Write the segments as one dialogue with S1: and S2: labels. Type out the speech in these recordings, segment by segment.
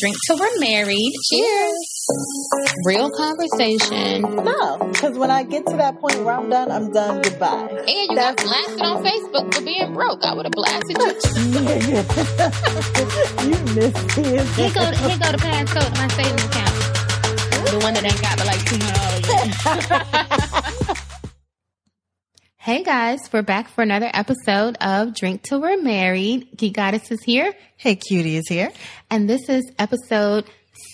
S1: Drink till we're married. Cheers. Real conversation.
S2: No, because when I get to that point where I'm done, I'm done. Goodbye.
S1: And you got blasted on Facebook for being broke. I would have blasted you.
S2: you missed it.
S1: Here go, here go the passcode to my savings account. The one that ain't got but like two hundred dollars. Hey guys, we're back for another episode of Drink Till We're Married. Geek Goddess is here,
S2: Hey, cutie is here.
S1: and this is episode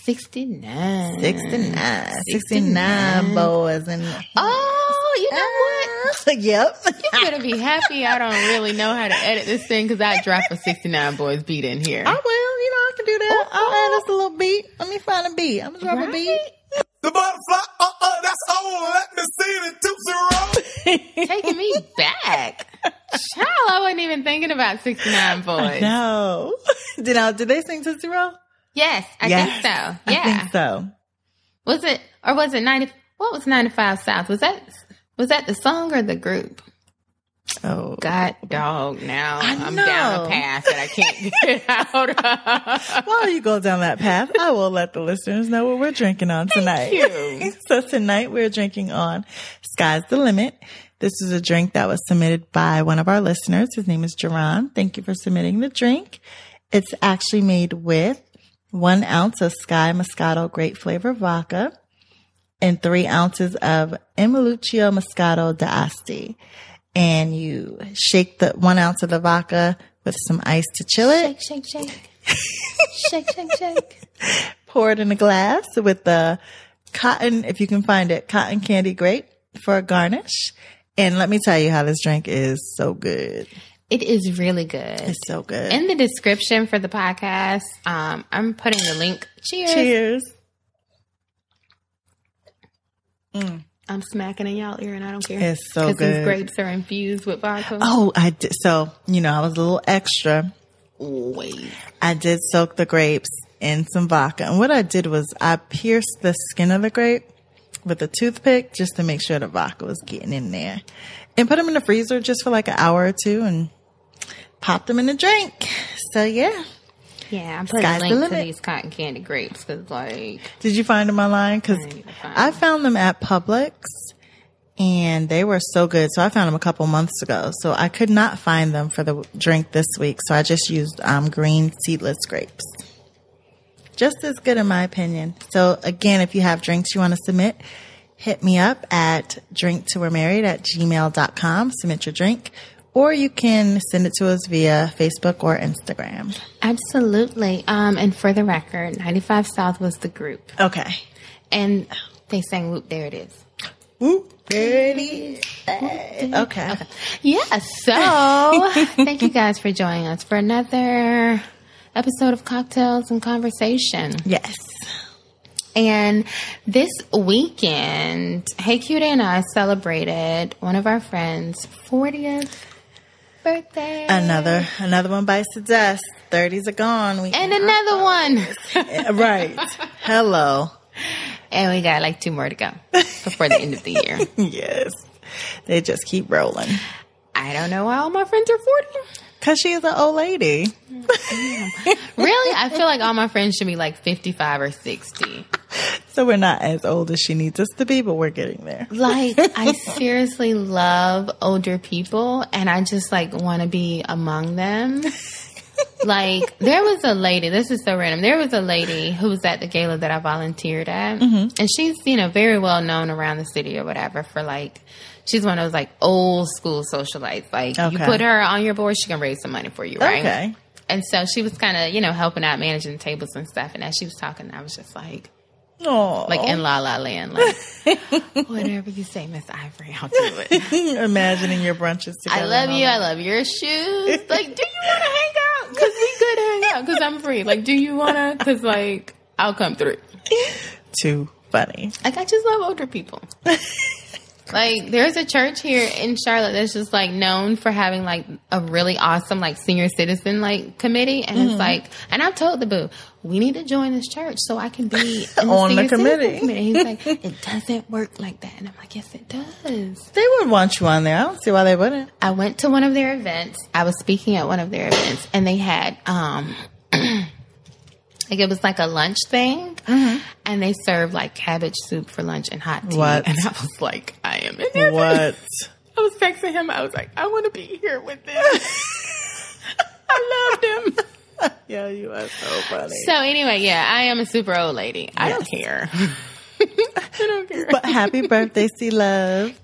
S1: 69.
S2: 69. 69 Boyz. And
S1: Oh, you know what?
S2: yep.
S1: You better be happy I don't really know how to edit this thing because I dropped a 69 Boyz beat in here.
S2: I will. You know, I can do that. I'll add us a little beat. Let me find a beat. I'm going to drop a beat.
S3: The butterfly, uh uh, that's on. Let me see the Tootsie Roll.
S1: Taking me back. Child, I wasn't even thinking about 69 Boyz.
S2: No. did, I, did they sing Tootsie Roll?
S1: Yes, I
S2: Yes.
S1: think so. Yeah.
S2: I think so.
S1: Was it, or was it 90, what was 95 South? Was that, was that the song or the group?
S2: Oh.
S1: God dog now.
S2: I
S1: I'm down a path that I can't get out of.
S2: While you go down that path, I will let the listeners know what we're drinking on tonight. so tonight we're drinking on Sky's the Limit. This is a drink that was submitted by one of our listeners. His name is Jerron. Thank you for submitting the drink. It's actually made with one ounce of Skyy Moscato Grape Flavor Vodka and three ounces of Emiluccio Moscato d'Asti. And you shake the one ounce of the vodka with some ice to chill it.
S1: Shake, shake, shake. shake, shake, shake.
S2: pour it in a glass with the cotton, if you can find it, cotton candy grape for a garnish. And let me tell you how this drink is so good.
S1: It is really good.
S2: It's so good.
S1: In the description for the podcast, um, I'm putting the link. Cheers.
S2: Cheers.
S1: I'm smacking in y'all ear and I don't care.
S2: It's so
S1: Because
S2: good.
S1: these grapes are infused with vodka.
S2: Oh, I did. So, you know, I was a little extra.
S1: Wait.
S2: I did soak the grapes in some vodka. And what I did was I pierced the skin of the grape with a toothpick just to make sure the vodka was getting in there and put them in the freezer just for like an hour or two and popped them in the drink. So yeah.
S1: Yeah, I'm putting
S2: Sky's
S1: a
S2: the
S1: link to these cotton candy grapes because, like,
S2: Did you find them online? Because
S1: I need to find
S2: I found them at Publix and they were so good. So I found them a couple months ago. So I could not find them for the drink this week. So I just used um, green seedless grapes. Just as good in my opinion. So again, if you have drinks you want to submit, hit me up at drinktowemarried at gmail.com. Submit your drink. Or you can send it to us via Facebook or Instagram.
S1: absolutely. Um, and for the record, 95 South was the group.
S2: Okay.
S1: And they sang Whoop, there it is.
S2: Whoop, there it is. Okay. okay.
S1: Yeah, so thank you guys for joining us for another episode of Cocktails and Conversation.
S2: Yes.
S1: And this weekend, Hey Cute and I celebrated one of our friends' 40th birthday.
S2: Another another one bites the dust. Thirties are gone. We
S1: And another one.
S2: right. Hello.
S1: And we got like two more to go before the end of the year.
S2: Yes. They just keep rolling.
S1: I don't know why all my friends are 40.
S2: Cause she is an old lady.
S1: Really? I feel like all my friends should be like 55 or 60.
S2: So we're not as old as she needs us to be, but we're getting there.
S1: Like, I seriously love older people and I just like want to be among them. Like, there was a lady, this is so random. There was a lady who was at the gala that I volunteered at. Mm-hmm. And she's, you know, very well known around the city or whatever for like, she's one of those like old school socialites. Like, you put her on your board, she can raise some money for you, right?
S2: Okay.
S1: And so she was kind of, you know, helping out managing the tables and stuff. And as she was talking, I was just like,
S2: Oh,
S1: like in La La Land, like whatever you say, Miss Ivory, I'll do it.
S2: imagining your brunches together.
S1: I love you. I love your shoes. Like, do you want to hang out? Because we could hang out. Because I'm free. Like, do you want to? Because like, I'll come through.
S2: Too funny.
S1: Like, I just love older people. Like, there's a church here in Charlotte that's just like known for having like a really awesome like senior citizen like committee, and
S2: Mm-hmm.
S1: it's like, and I've told the boo, we need to join this church so I can be in
S2: On the committee.
S1: committee. He's like, it doesn't work like that, and I'm like, yes, it does.
S2: They would want you on there. I don't see why they wouldn't.
S1: I went to one of their events. I was speaking at one of their events, and they had um, Like it was like a lunch thing, and they served like cabbage soup for lunch and hot tea.
S2: What?
S1: And I was like, I am in there.
S2: What?
S1: I was texting him. I was like, I want to be here with them. I loved him.
S2: yeah, you are so funny.
S1: So anyway, yeah, I am a super old lady. I don't care. I don't care.
S2: but happy birthday, C Love.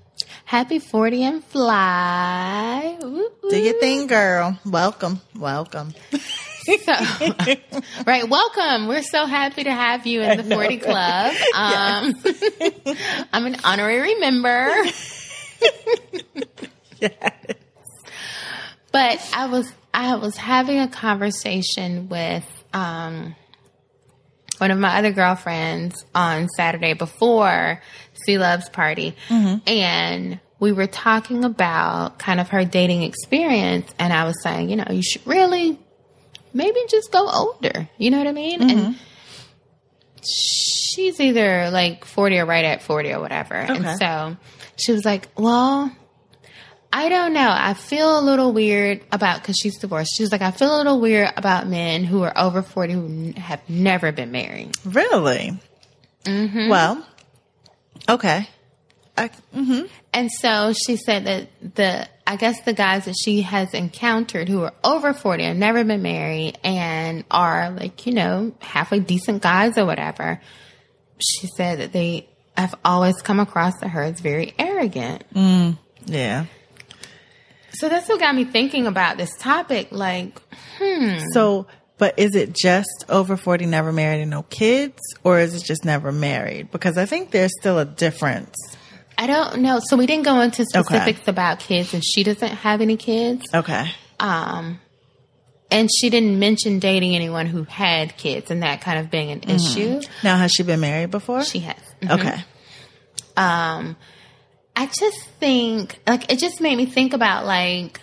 S1: Happy 40 and fly. Woo,
S2: Do your thing, girl. Welcome. Welcome.
S1: So, right, welcome. We're so happy to have you in the 40 Club. Um, I'm an honorary member. yes. But I was I was having a conversation with um, one of my other girlfriends on Saturday before C Love's party, and we were talking about kind of her dating experience, and I was saying, you know, you should really maybe just go older. You know what I mean? And she's either like 40 or right at 40 or whatever.
S2: Okay.
S1: And so she was like, well, I don't know. I feel a little weird about because she's divorced. She's like, I feel a little weird about men who are over 40 who n- have never been married.
S2: Really? Mm-hmm. Well, okay. I, mm-hmm.
S1: And so she said that the, I guess the guys that she has encountered who are over 40 and never been married and are like, you know, halfway decent guys or whatever, she said that they have always come across to her as very arrogant.
S2: Yeah.
S1: So that's what got me thinking about this topic. Like,
S2: So, but is it just over 40, never married and no kids, or is it just never married? Because I think there's still a difference.
S1: I don't know. So we didn't go into specifics about kids, and she doesn't have any kids.
S2: Okay.
S1: Um, and she didn't mention dating anyone who had kids and that kind of being an issue.
S2: Now, has she been married before?
S1: She has.
S2: okay.
S1: Um, I just think, like, it just made me think about, like,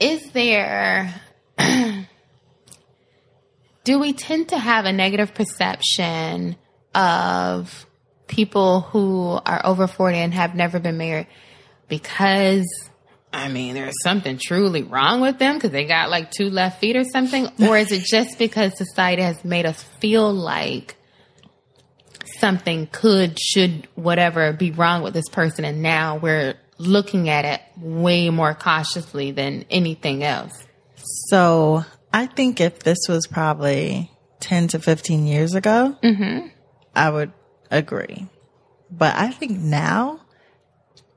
S1: is there, do we tend to have a negative perception of people who are over 40 and have never been married because, I mean, there's something truly wrong with them because they got like two left feet or something? Or is it just because society has made us feel like something could, should, whatever be wrong with this person and now we're looking at it way more cautiously than anything else?
S2: So, I think if this was probably 10 to 15 years ago, mm-hmm. I would agree. But I think now,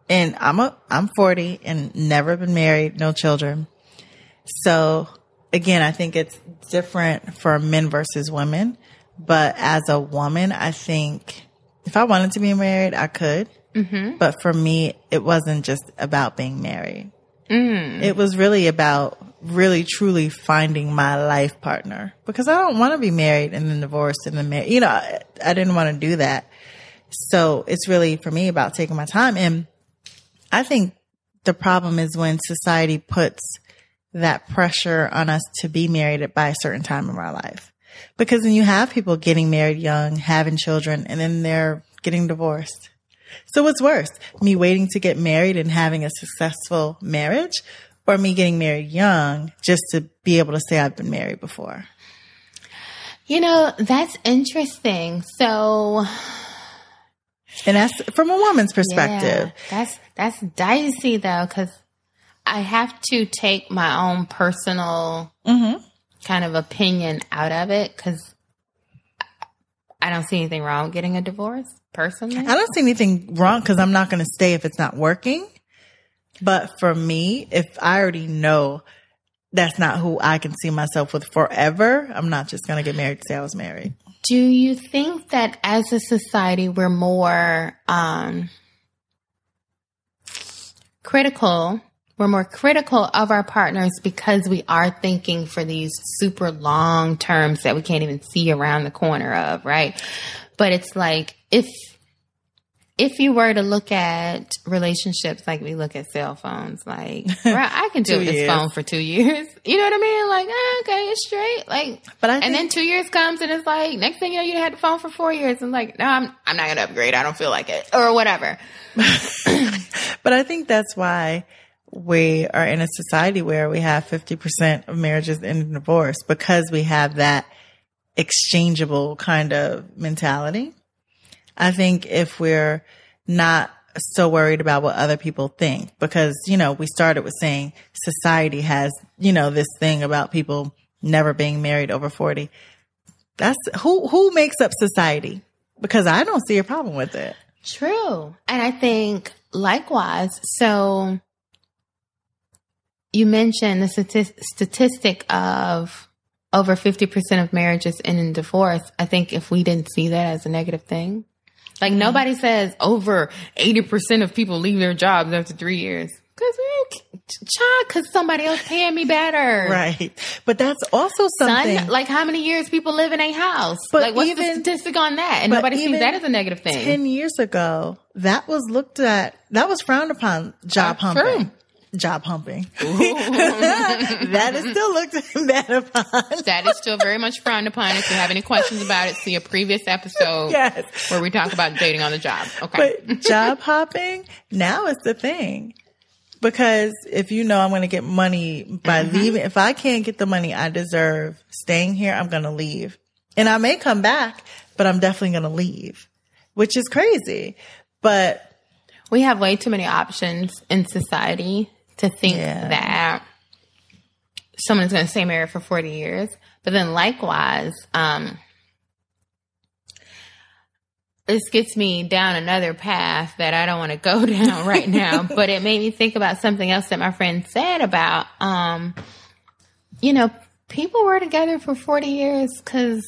S2: and I'm a, I'm 40 and never been married, no children. So again, I think it's different for men versus women. But as a woman, I think if I wanted to be married, I could. Mm-hmm. But for me, it wasn't just about being married. Mm. It was really about really truly finding my life partner because I don't want to be married and then divorced and then married. You know, I, I didn't want to do that. So it's really for me about taking my time. And I think the problem is when society puts that pressure on us to be married by a certain time in our life. Because then you have people getting married young, having children, and then they're getting divorced. So what's worse? Me waiting to get married and having a successful marriage or me getting married young just to be able to say I've been married before?
S1: You know, that's interesting. So,
S2: And that's from a woman's perspective.
S1: Yeah, that's that's dicey though, because I have to take my own personal mm-hmm. Kind of opinion out of it because I don't see anything wrong with getting a divorce personally.
S2: I don't see anything wrong because I'm not going to stay if it's not working. But for me, if I already know that's not who I can see myself with forever, I'm not just going to get married to say I was married.
S1: Do you think that as a society we're more um, critical? We're more critical of our partners because we are thinking for these super long terms that we can't even see around the corner of, right? But it's like if if you were to look at relationships like we look at cell phones, like I can do with this
S2: years.
S1: phone for two years. You know what I mean? Like, eh, okay, it's straight. Like,
S2: But I
S1: and then two years comes and it's like next thing you know, you had the phone for four years and like, no, I'm I'm not gonna upgrade. I don't feel like it or whatever.
S2: But I think that's why we are in a society where we have 50% of marriages in divorce because we have that exchangeable kind of mentality. I think if we're not so worried about what other people think, because, you know, we started with saying society has, you know, this thing about people never being married over 40. That's who, who makes up society? Because I don't see a problem with it.
S1: True. And I think likewise, so you mentioned the stati- statistic of over 50% of marriages end in divorce. I think if we didn't see that as a negative thing, like mm-hmm. nobody says over 80% of people leave their jobs after three years. Cause, child, cause somebody else paying me better.
S2: Right. But that's also something.
S1: Son, like how many years people live in a house?
S2: But
S1: like what's
S2: even-
S1: the statistic on that? And nobody sees that as a negative thing.
S2: 10 years ago, that was looked at, that was frowned upon job
S1: That's
S2: humping.
S1: true.
S2: Job humping. that is still looked bad upon.
S1: that is still very much frowned upon. If you have any questions about it, see a previous episode
S2: Yes.
S1: where we talk about dating on the job. Okay.
S2: But job hopping now is the thing. Because if you know I'm going to get money by
S1: Mm-hmm.
S2: leaving, if I can't get the money I deserve staying here, I'm going to leave. And I may come back, but I'm definitely going to leave, which is crazy. But
S1: we have way too many options in society to think
S2: Yeah.
S1: that someone's going to stay married for 40 years. But then likewise, um, this gets me down another path that I don't want to go down right now, but it made me think about something else that my friend said about, um, you know, people were together for 40 years because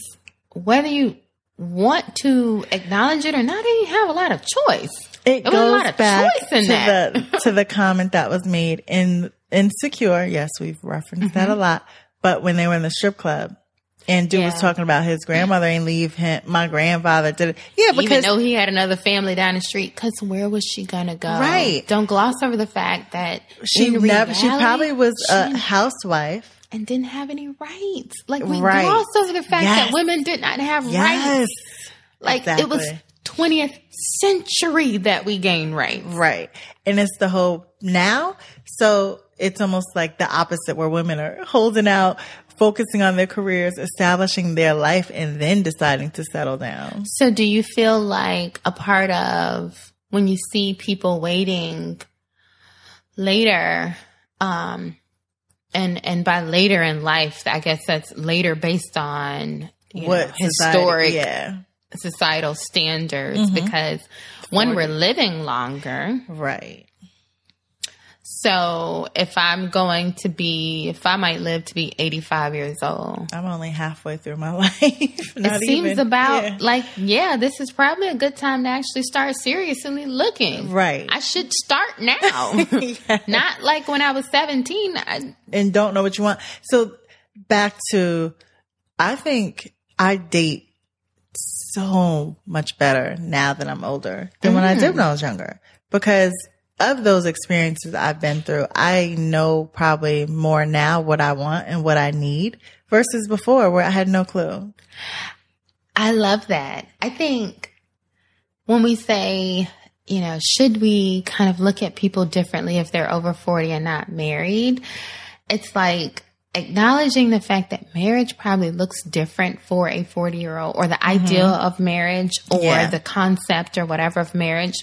S1: whether you want to acknowledge it or not, they have a lot of choice.
S2: It
S1: There was a
S2: goes
S1: lot of
S2: back
S1: choice in
S2: to
S1: that.
S2: the to the comment that was made in Insecure. Yes, we've referenced that
S1: Mm-hmm.
S2: a lot. But when they were in the strip club, and dude was talking about his grandmother ain't leave him. My grandfather did it. Yeah,
S1: Even
S2: because
S1: though he had another family down the street, because where was she gonna go?
S2: Right.
S1: Don't gloss over the fact that
S2: she never. She probably was
S1: she
S2: a housewife.
S1: and didn't have any rights. Like we
S2: Right.
S1: gloss over the fact
S2: Yes.
S1: that women did not have
S2: Yes,
S1: rights. Like it was
S2: exactly.
S1: 20th century that we gain rights.
S2: right. And it's the whole now. So it's almost like the opposite, where women are holding out, focusing on their careers, establishing their life, and then deciding to settle down.
S1: So do you feel like a part of when you see people waiting later, um, and and by later in life, I guess that's later based on you
S2: what
S1: know, historic
S2: Yeah,
S1: societal standards
S2: Mm-hmm.
S1: because one, we're living longer.
S2: right.
S1: So if I'm going to be, if I might live to be 85 years old,
S2: I'm only halfway through my life.
S1: it seems
S2: even.
S1: about
S2: Yeah.
S1: like, yeah, this is probably a good time to actually start seriously looking.
S2: Right.
S1: I should start now. Not like when I was 17. I,
S2: and don't know what you want. So back to, I think I date so much better now that I'm older than when I did when I was younger because of those experiences I've been through. I know probably more now what I want and what I need versus before where I had no clue.
S1: I love that. I think when we say, you know, should we kind of look at people differently if they're over 40 and not married? It's like acknowledging the fact that marriage probably looks different for a 40 year old or the ideal of marriage or
S2: Yeah.
S1: the concept or whatever of marriage.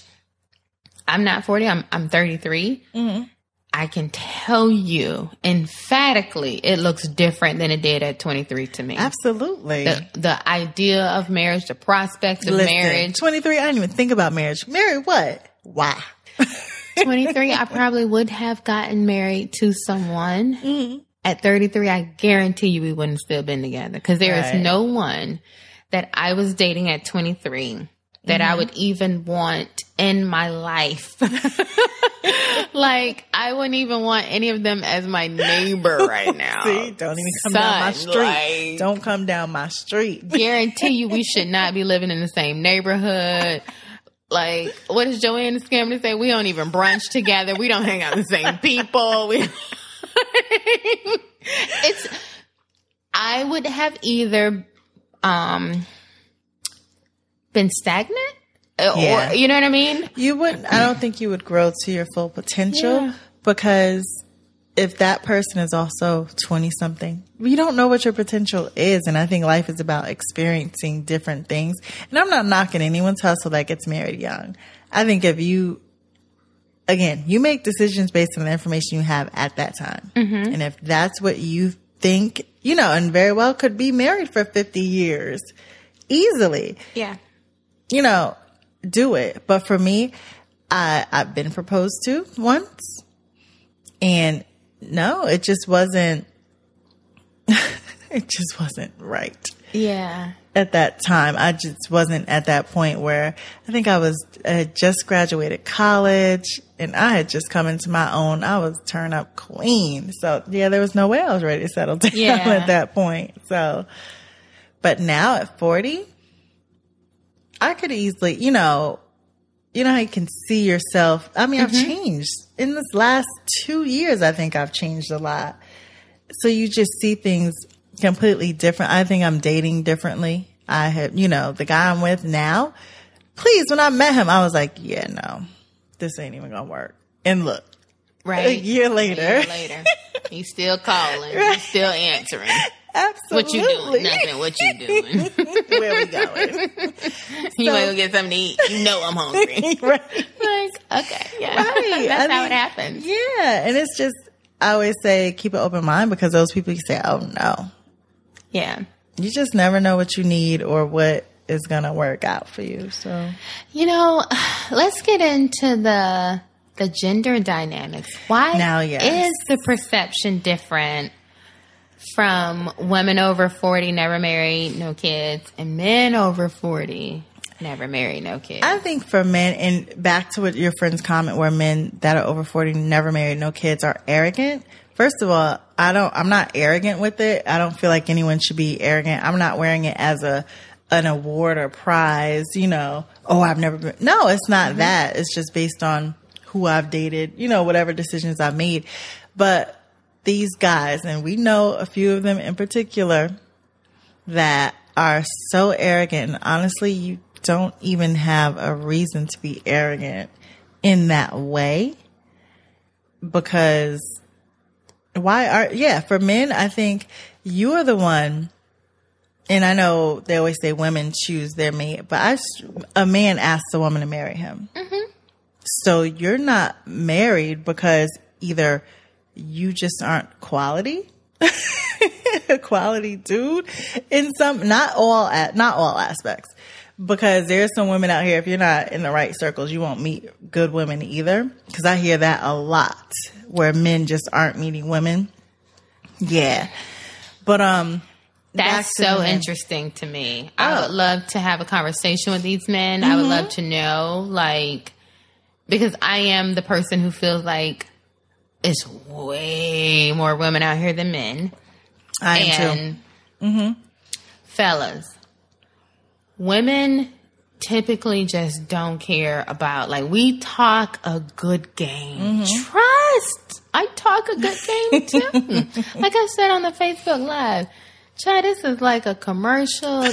S1: I'm not 40, I'm, I'm 33. I can tell you emphatically it looks different than it did at 23 to me
S2: Absolutely.
S1: the, the idea of marriage, the prospect of
S2: Listen,
S1: marriage.
S2: 23, I didn't even think about marriage. Married what? Why?
S1: 23, I probably would have gotten married to someone.
S2: Mm-hmm.
S1: At 33, I guarantee you we wouldn't still been together because there is
S2: Right.
S1: no one that I was dating at 23 that
S2: Mm-hmm.
S1: I would even want in my life. like, I wouldn't even want any of them as my neighbor right now.
S2: See, don't even come down my street.
S1: like-
S2: don't come down my street.
S1: guarantee you we should not be living in the same neighborhood. Like, what does Joanne to say? We don't even brunch together. We don't hang out with the same people. We, it's, I would have either, um, been stagnant
S2: Yeah.
S1: or, you know what I mean?
S2: You wouldn't, I don't think you would grow to your full potential,
S1: Yeah.
S2: because if that person is also 20 something, you don't know what your potential is. And I think life is about experiencing different things. And I'm not knocking anyone's hustle that gets married young. I think if you, again, you make decisions based on the information you have at that time. Mm-hmm. And if that's what you think, you know, and very well could be married for 50 years easily
S1: Yeah.
S2: you know, do it. But for me, I I've been proposed to once, and no, it just wasn't. it just wasn't right
S1: Yeah.
S2: at that time. I just wasn't at that point where I think I was I just graduated college and I had just come into my own. I was turn up queen. So yeah, there was no way I was ready to settle down
S1: Yeah.
S2: at that point. So, but now at 40, I could easily, you know, you know how you can see yourself. I mean, I've mm-hmm. changed in this last two years. I think I've changed a lot. So you just see things completely different. I think I'm dating differently. I have, you know, the guy I'm with now. Please, when I met him, I was like, yeah, no, this ain't even gonna work. And look,
S1: Right.
S2: a year later,
S1: A year later. He's still calling. He's still answering.
S2: absolutely,
S1: What you doing? Nothing. What you doing?
S2: Where we going?
S1: you want to go get something to eat? You know I'm hungry.
S2: right.
S1: like, okay, yeah.
S2: Right.
S1: That's
S2: I
S1: how
S2: mean,
S1: it happens.
S2: Yeah, and it's just I always say keep an open mind because those people you say, oh no,
S1: Yeah.
S2: you just never know what you need or what is gonna work out for you. So
S1: You know, let's get into the the gender dynamics. Why
S2: Now, yes.
S1: is the perception different from women over 40 never married, no kids, and men over 40 never married, no kids?
S2: I think for men, and back to what your friend's comment, where men that are over forty, never married, no kids, are arrogant. First of all, I don't. I'm not arrogant with it. I don't feel like anyone should be arrogant. I'm not wearing it as a an award or prize. You know, oh, I've never been. No, it's not mm-hmm. that. It's just based on who I've dated. You know, whatever decisions I've made. But these guys, and we know a few of them in particular, that are so arrogant. And honestly, you don't even have a reason to be arrogant in that way because why are, yeah, for men, I think you are the one. And I know they always say women choose their mate, but I, a man asks a woman to marry him. So you're not married because either you just aren't quality quality dude in some not all at not all aspects. Because there's some women out here if you're not in the right circles you won't meet good women either. Because i hear that a lot where men just aren't meeting women. Yeah. But um
S1: That's so
S2: men.
S1: interesting to me. I
S2: Oh.
S1: would love to have a conversation with these men. I would love mm-hmm. to know, like, because I am the person who feels like it's way more women out here than men.
S2: i am too
S1: and mm-hmm. fellas, women typically just don't care about like we talk a good game. Mm-hmm. Trust. I talk a good game too. like I said on the Facebook Live. Chad, this is like a commercial.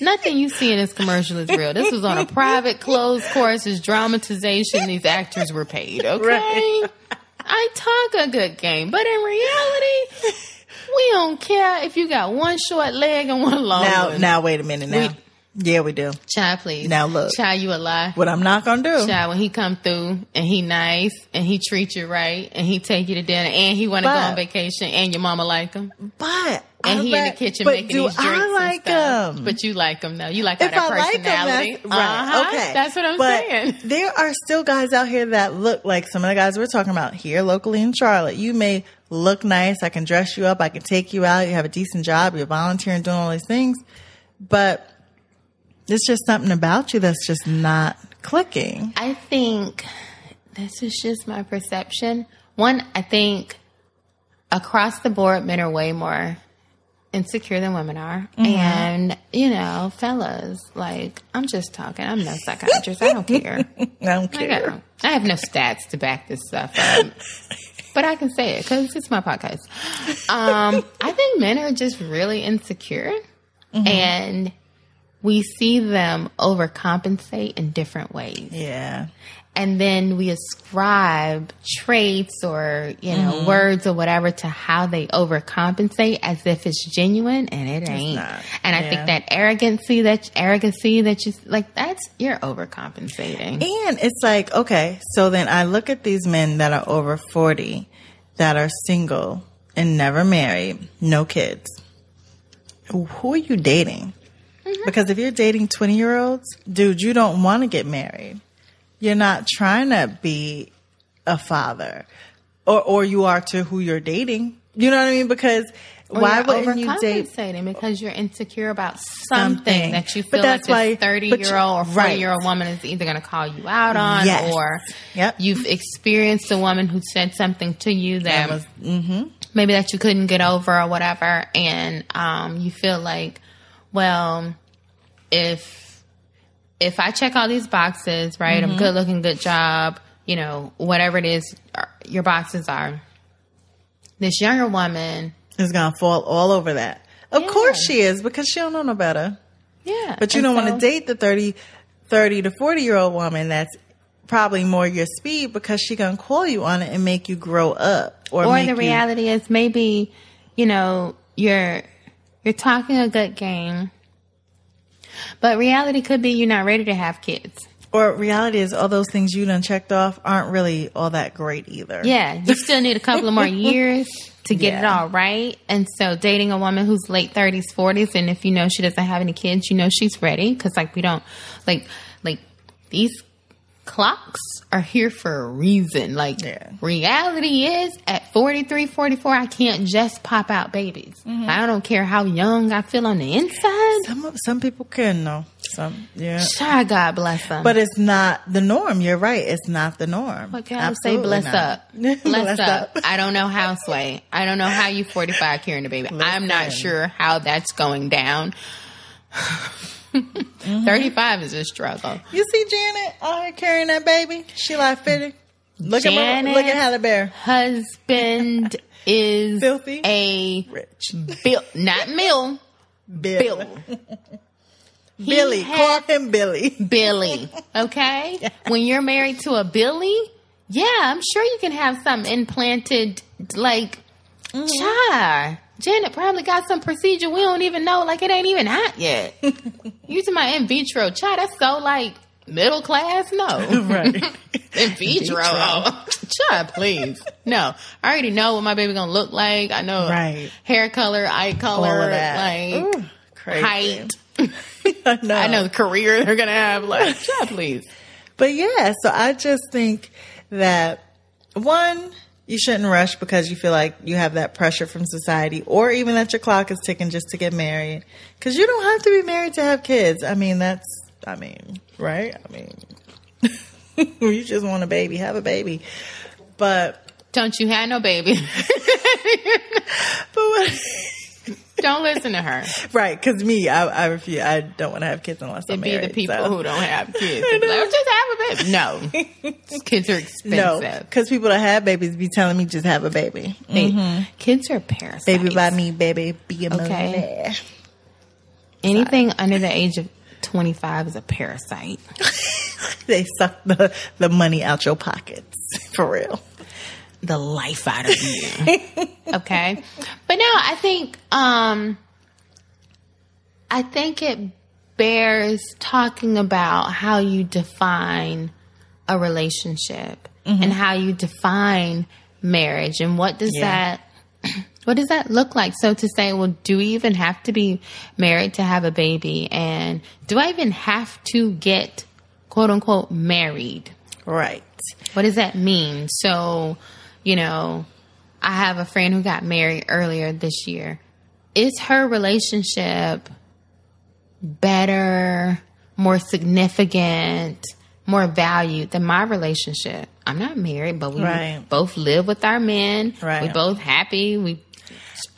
S1: Nothing you see in this commercial is real. This was on a private closed course. It's dramatization. These actors were paid. Okay.
S2: Right.
S1: I talk a good game, but in reality, we don't care if you got one short leg and one long
S2: now
S1: one.
S2: now wait a minute now
S1: We-
S2: yeah we do
S1: Chad, please.
S2: Now look.
S1: Chad, you a lie.
S2: what i'm not gonna do
S1: Chad, when he come through and he nice and he treat you right and he take you to dinner and he want to go on vacation and your mama like him
S2: but
S1: and
S2: I
S1: he in the kitchen
S2: but
S1: making
S2: do
S1: these drinks
S2: I
S1: and
S2: like
S1: stuff.
S2: him
S1: But you like him though. You like
S2: if
S1: that
S2: I like
S1: personality.
S2: that's right.
S1: Uh-huh.
S2: Okay,
S1: That's what I'm
S2: but
S1: saying.
S2: There are still guys out here that look like some of the guys we're talking about here locally in Charlotte. You may look nice. I can dress you up. I can take you out. You have a decent job. You're volunteering, doing all these things, but there's just something about you that's just not clicking.
S1: I think this is just my perception. One, I think across the board, men are way more insecure than women are. And, you know, fellas, like, I'm just talking. I'm no psychiatrist. I don't care.
S2: I don't
S1: I,
S2: care.
S1: got, I have no stats to back this stuff up. But I can say it because it's my podcast. Um, I think men are just really insecure. And we see them overcompensate in different ways.
S2: Yeah.
S1: and then we ascribe traits or you know
S2: Mm-hmm.
S1: words or whatever to how they overcompensate as if it's genuine and it ain't and i
S2: Yeah.
S1: think that arrogancy that arrogancy that you like that's you're overcompensating
S2: And it's like, okay, so then I look at these men that are over 40 that are single and never married, no kids. Who are you dating? Because if you're dating 20 year olds, dude, you don't want to get married. You're not trying to be a father or, or you are to who you're dating. You know what I mean? Because
S1: Or
S2: why wouldn't you date
S1: because you're insecure about something,
S2: Something.
S1: that you
S2: But
S1: feel
S2: that's
S1: like
S2: why-
S1: this 30
S2: but
S1: year old or 40
S2: right.
S1: year old woman is either going to call you out on
S2: Yes.
S1: or
S2: Yep.
S1: you've experienced a woman who said something to you that,
S2: That was- mm-hmm.
S1: maybe that you couldn't get over or whatever and um, you feel like well if if I check all these boxes right
S2: Mm-hmm.
S1: I'm good looking good job you know whatever it is uh, your boxes are this younger woman
S2: is going to fall all over that. Of
S1: Yeah.
S2: course she is because she don't know no better.
S1: yeah
S2: But you
S1: and
S2: don't want to date the 30, 30 to 40 year old woman that's probably more your speed because she going to call you on it and make you grow up. Or,
S1: or the
S2: you-
S1: reality is maybe you know you're you're talking a good game but reality could be you're not ready to have kids.
S2: Or reality is all those things you done checked off aren't really all that great either.
S1: yeah you still need a couple of more years to get it all right. And so dating a woman who's late 30s 40s and if you know she doesn't have any kids you know she's ready. Because like we don't like like these clocks are here for a reason like
S2: Yeah.
S1: reality is at 43 44 i can't just pop out babies
S2: Mm-hmm.
S1: i don't care how young i feel on the inside
S2: Some, some people can though. Some, yeah.
S1: Child, god bless them
S2: But it's not the norm. You're right. It's not the norm.
S1: What can I say? Bless
S2: not.
S1: up. Bless,
S2: Bless
S1: up.
S2: up.
S1: I don't know how, Sway. I don't know how you 45 carrying a baby. I'm not sure how that's going down. 35 is a struggle.
S2: You see Janet out here carrying that baby? She like 50. Look at my, look at Halle Berry.
S1: Husband is
S2: Filthy?
S1: a
S2: Rich.
S1: bill, not mill,
S2: Bill.
S1: bill.
S2: Billy.
S1: had-
S2: Call him Billy.
S1: Billy. Okay? When you're married to a Billy, yeah, I'm sure you can have some implanted, like, mm-hmm. child. Janet probably got some procedure we don't even know, like it ain't even out yet. Using my in vitro, child, that's so like middle class. No,
S2: Right.
S1: in vitro, oh, child, please. No, I already know what my baby gonna look like. I know
S2: Right.
S1: hair color, eye color,
S2: All of that.
S1: like
S2: Ooh, crazy.
S1: height.
S2: I know.
S1: I know the career they're gonna have. Like, child, please.
S2: But yeah, so I just think that one, you shouldn't rush because you feel like you have that pressure from society or even that your clock is ticking just to get married. Cause you don't have to be married to have kids. I mean, that's, I mean, right? I mean, you just want a baby, have a baby. But,
S1: Don't you have no baby?
S2: but what,
S1: Don't listen to her.
S2: right? Cause me, I, I refuse. I don't want to have kids unless I'm married.
S1: It'd be the people
S2: so.
S1: who don't have kids. Like, just have a baby. No, kids are expensive.
S2: no, because people that have babies be telling me just have a baby.
S1: They- mm-hmm. Kids are parasites.
S2: Baby by me, baby, be a
S1: Okay.
S2: millionaire.
S1: Anything under the age of 25 is a parasite.
S2: They suck the, the money out your pockets. For real.
S1: The life out of you. okay. But no, I think, um, I think it bears talking about how you define a relationship and how you define marriage and what does
S2: Yeah.
S1: that what does that look like so to say well do we even have to be married to have a baby and do i even have to get quote unquote married
S2: Right.
S1: what does that mean? So, you know, I have a friend who got married earlier this year. Is her relationship better, more significant, more valued than my relationship? I'm not married, but we
S2: Right.
S1: both live with our men.
S2: Right.
S1: We both happy. We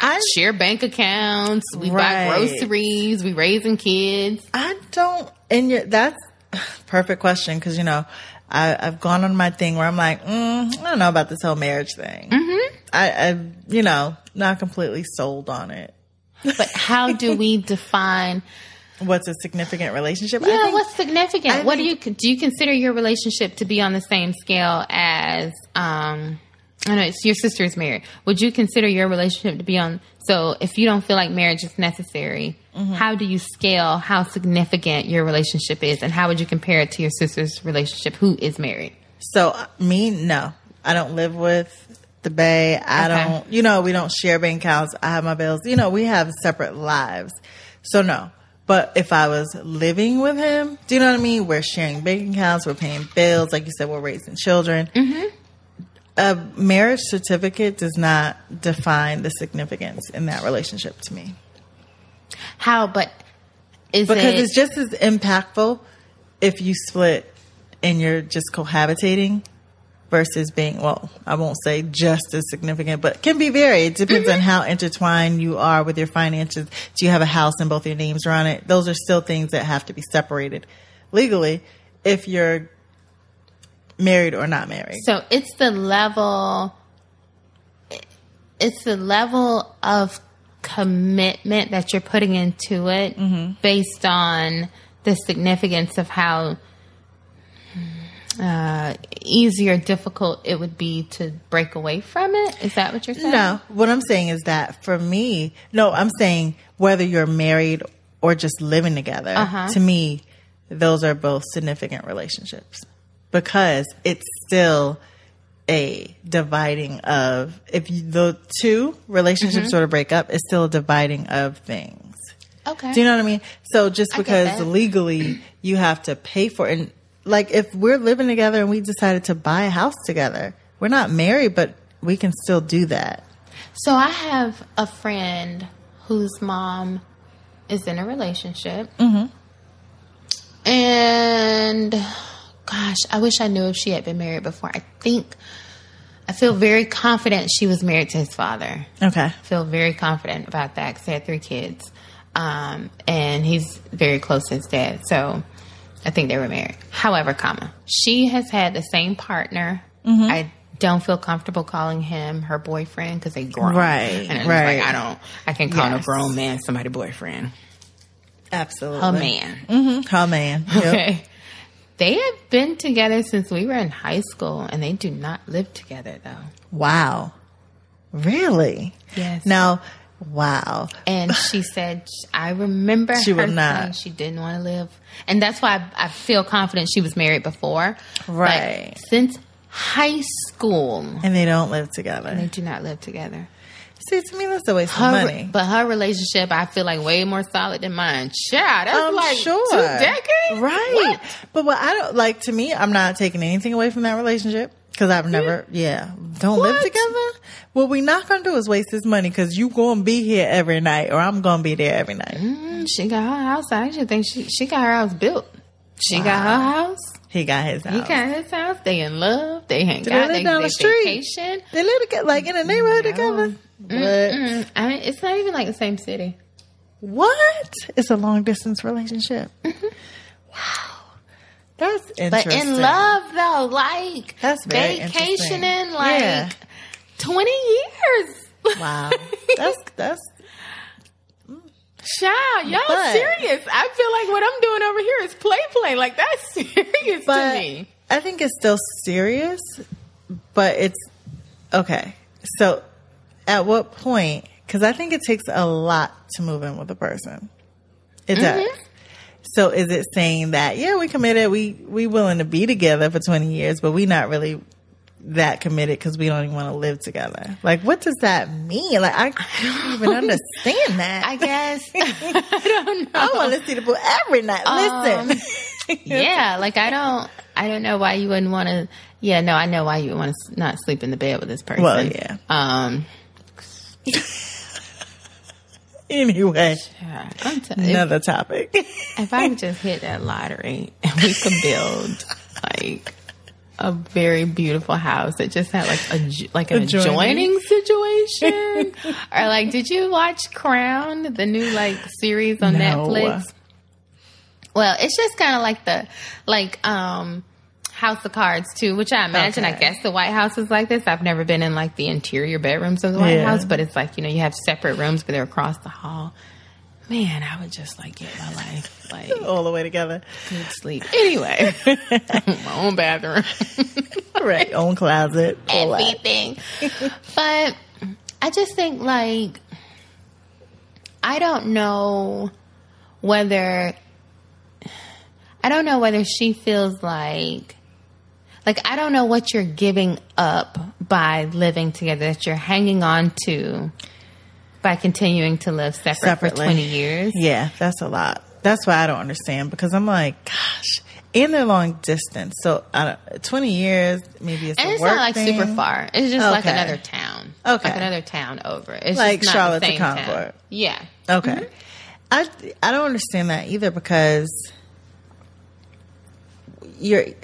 S2: I
S1: share bank accounts. We buy groceries. We raising kids.
S2: I don't and that's perfect question because you know I, I've gone on my thing where I'm like mm, I don't know about this whole marriage thing. Mm-hmm. I, I you know not completely sold on it.
S1: But how do we define
S2: What's a significant relationship? I
S1: Yeah,
S2: think-
S1: what's significant?
S2: I
S1: what do you do? You consider your relationship to be on the same scale as? Um, I know it's your sister's married. Would you consider your relationship to be on? So, if you don't feel like marriage is necessary,
S2: Mm-hmm.
S1: how do you scale how significant your relationship is, and how would you compare it to your sister's relationship, who is married?
S2: So uh, me, no, I don't live with the Bay. I
S1: Okay.
S2: don't, you know, we don't share bank accounts. I have my bills. You know, we have separate lives. So no. But if I was living with him, do you know what I mean? We're sharing bank accounts. We're paying bills. Like you said, we're raising children. A marriage certificate does not define the significance in that relationship to me.
S1: How, but is
S2: because
S1: it?
S2: it's just as impactful if you split and you're just cohabitating versus being well i won't say just as significant but can be very it depends mm-hmm. on how intertwined you are with your finances. Do you have a house and both your names are on it? Those are still things that have to be separated legally if you're married or not married
S1: So it's the level. It's the level of commitment that you're putting into it,
S2: Mm-hmm.
S1: based on the significance of how uh, easy or difficult it would be to break away from it. Is that what you're saying?
S2: No, what I'm saying is that for me, no, I'm saying whether you're married or just living together,
S1: Uh-huh.
S2: to me, those are both significant relationships because it's still a dividing of, if you, the two relationships
S1: Mm-hmm.
S2: sort of break up, it's still a dividing of things.
S1: Okay.
S2: Do you know what I mean? So just because legally you have to pay for it, and like if we're living together and we decided to buy a house together, we're not married, but we can still do that.
S1: So I have a friend whose mom is in a relationship.
S2: Mm-hmm.
S1: And gosh, I wish I knew if she had been married before. I think I feel very confident she was married to his father.
S2: Okay.
S1: I feel very confident about that because they had three kids. Um, and he's very close to his dad. So I think they were married. However, comma, she has had the same partner.
S2: Mm-hmm.
S1: I don't feel comfortable calling him her boyfriend because they grown.
S2: Right,
S1: And it's
S2: right.
S1: like, I don't, I can call a grown man somebody boyfriend.
S2: Absolutely.
S1: A man.
S2: Mm-hmm. Man. Yep.
S1: Okay. They have been together since we were in high school and they do not live together though.
S2: Wow. Really?
S1: Yes.
S2: Now, wow.
S1: And she said, I remember
S2: She
S1: her
S2: would not.
S1: saying she didn't want to live. And that's why I, I feel confident she was married before. But
S2: Right.
S1: since high school,
S2: And they don't live together.
S1: they do not live together.
S2: See, to me, that's a waste
S1: Her,
S2: of money.
S1: But her relationship, I feel like way more solid than mine. Child, that's
S2: I'm
S1: like
S2: sure.
S1: two decades.
S2: Right.
S1: What?
S2: But what I don't like to me, I'm not taking anything away from that relationship because I've never, yeah, don't live together. What we not gonna do is waste this money because you gonna be here every night or I'm gonna be there every night.
S1: Mm, she got her house. I actually think she she got her house built. She got her house.
S2: He got his house.
S1: He got his house. They in love. They hang
S2: they
S1: out.
S2: live
S1: They,
S2: down
S1: they
S2: the street?
S1: vacation.
S2: they live together, like in a neighborhood together. What?
S1: Mm, I mean, it's not even like the same city.
S2: What? It's a long distance relationship. Wow. That's interesting.
S1: But in love though, like
S2: That's
S1: vacationing, like
S2: Yeah.
S1: twenty years.
S2: Wow. That's that's
S1: Child, y'all
S2: But-
S1: serious. I feel like what I'm doing over here is play play. Like that's serious to me.
S2: I think it's still serious, but it's okay. So at what point cuz I think it takes a lot to move in with a person. It does.
S1: Mm-hmm.
S2: So is it saying that yeah, we committed, we we willing to be together for 20 years, but we not really that committed because we don't even want to live together. Like, what does that mean? Like, I don't even understand that.
S1: I guess I don't know.
S2: I want to see the pool every night.
S1: Um,
S2: Listen,
S1: yeah, like I don't, I don't know why you wouldn't want to. Yeah, no, I know why you would want to not sleep in the bed with this person.
S2: Well, yeah.
S1: Um,
S2: anyway,
S1: yeah, I'm if,
S2: another topic.
S1: if I could just hit that lottery and we could build like a very beautiful house that just had like a like an
S2: Adjoining.
S1: adjoining situation, or like, did you watch Crown, the new like series on
S2: No.
S1: Netflix? Well, it's just kind of like the like um House of Cards too, which I imagine I guess the White House is like this. I've never been in like the interior bedrooms of the White
S2: Yeah.
S1: House, but it's like, you know, you have separate rooms but they're across the hall. man, I would just like get my life like
S2: All the way together.
S1: good sleep. Anyway, my own bathroom,
S2: Right. Own closet.
S1: everything. but I just think like I don't know whether I don't know whether she feels like like I don't know what you're giving up by living together that you're hanging on to by continuing to live separate
S2: Separately.
S1: for 20 years.
S2: Yeah, that's a lot. That's why I don't understand because I'm like, gosh, and they're long distance. So I don't, 20 years, maybe it's
S1: And it's not like
S2: thing.
S1: super far. It's just like another town.
S2: Okay.
S1: Like another town over. It's
S2: Like Charlotte
S1: the
S2: to
S1: same town.
S2: Concord.
S1: Yeah.
S2: Okay.
S1: Mm-hmm.
S2: I I don't understand that either because you're, you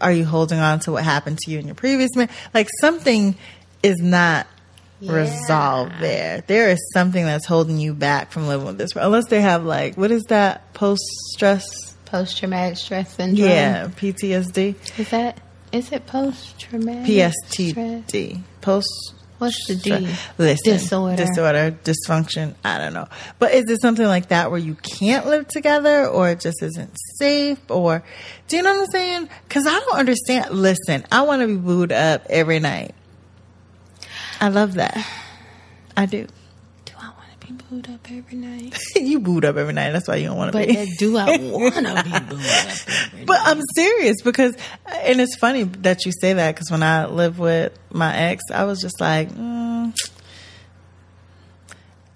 S2: are you holding on to what happened to you in your previous man? Like something is not resolved there. There is something that's holding you back from living with this. Unless they have like what is that post stress?
S1: Post traumatic stress syndrome.
S2: Yeah, PTSD,
S1: Is that is it post traumatic stress?
S2: PSTD, post.
S1: What's the D?
S2: Listen,
S1: Disorder.
S2: disorder, dysfunction. I don't know, but is it something like that where you can't live together, or it just isn't safe, or do you know what I'm saying? Because I don't understand. Listen, I want to be booed up every night. I love that. I do.
S1: Do I want to be booed up every night?
S2: you booed up every night. That's why you don't want to be.
S1: then do I want to be booed up every
S2: But I'm serious because, and it's funny that you say that because when I lived with my ex, I was just like, mm,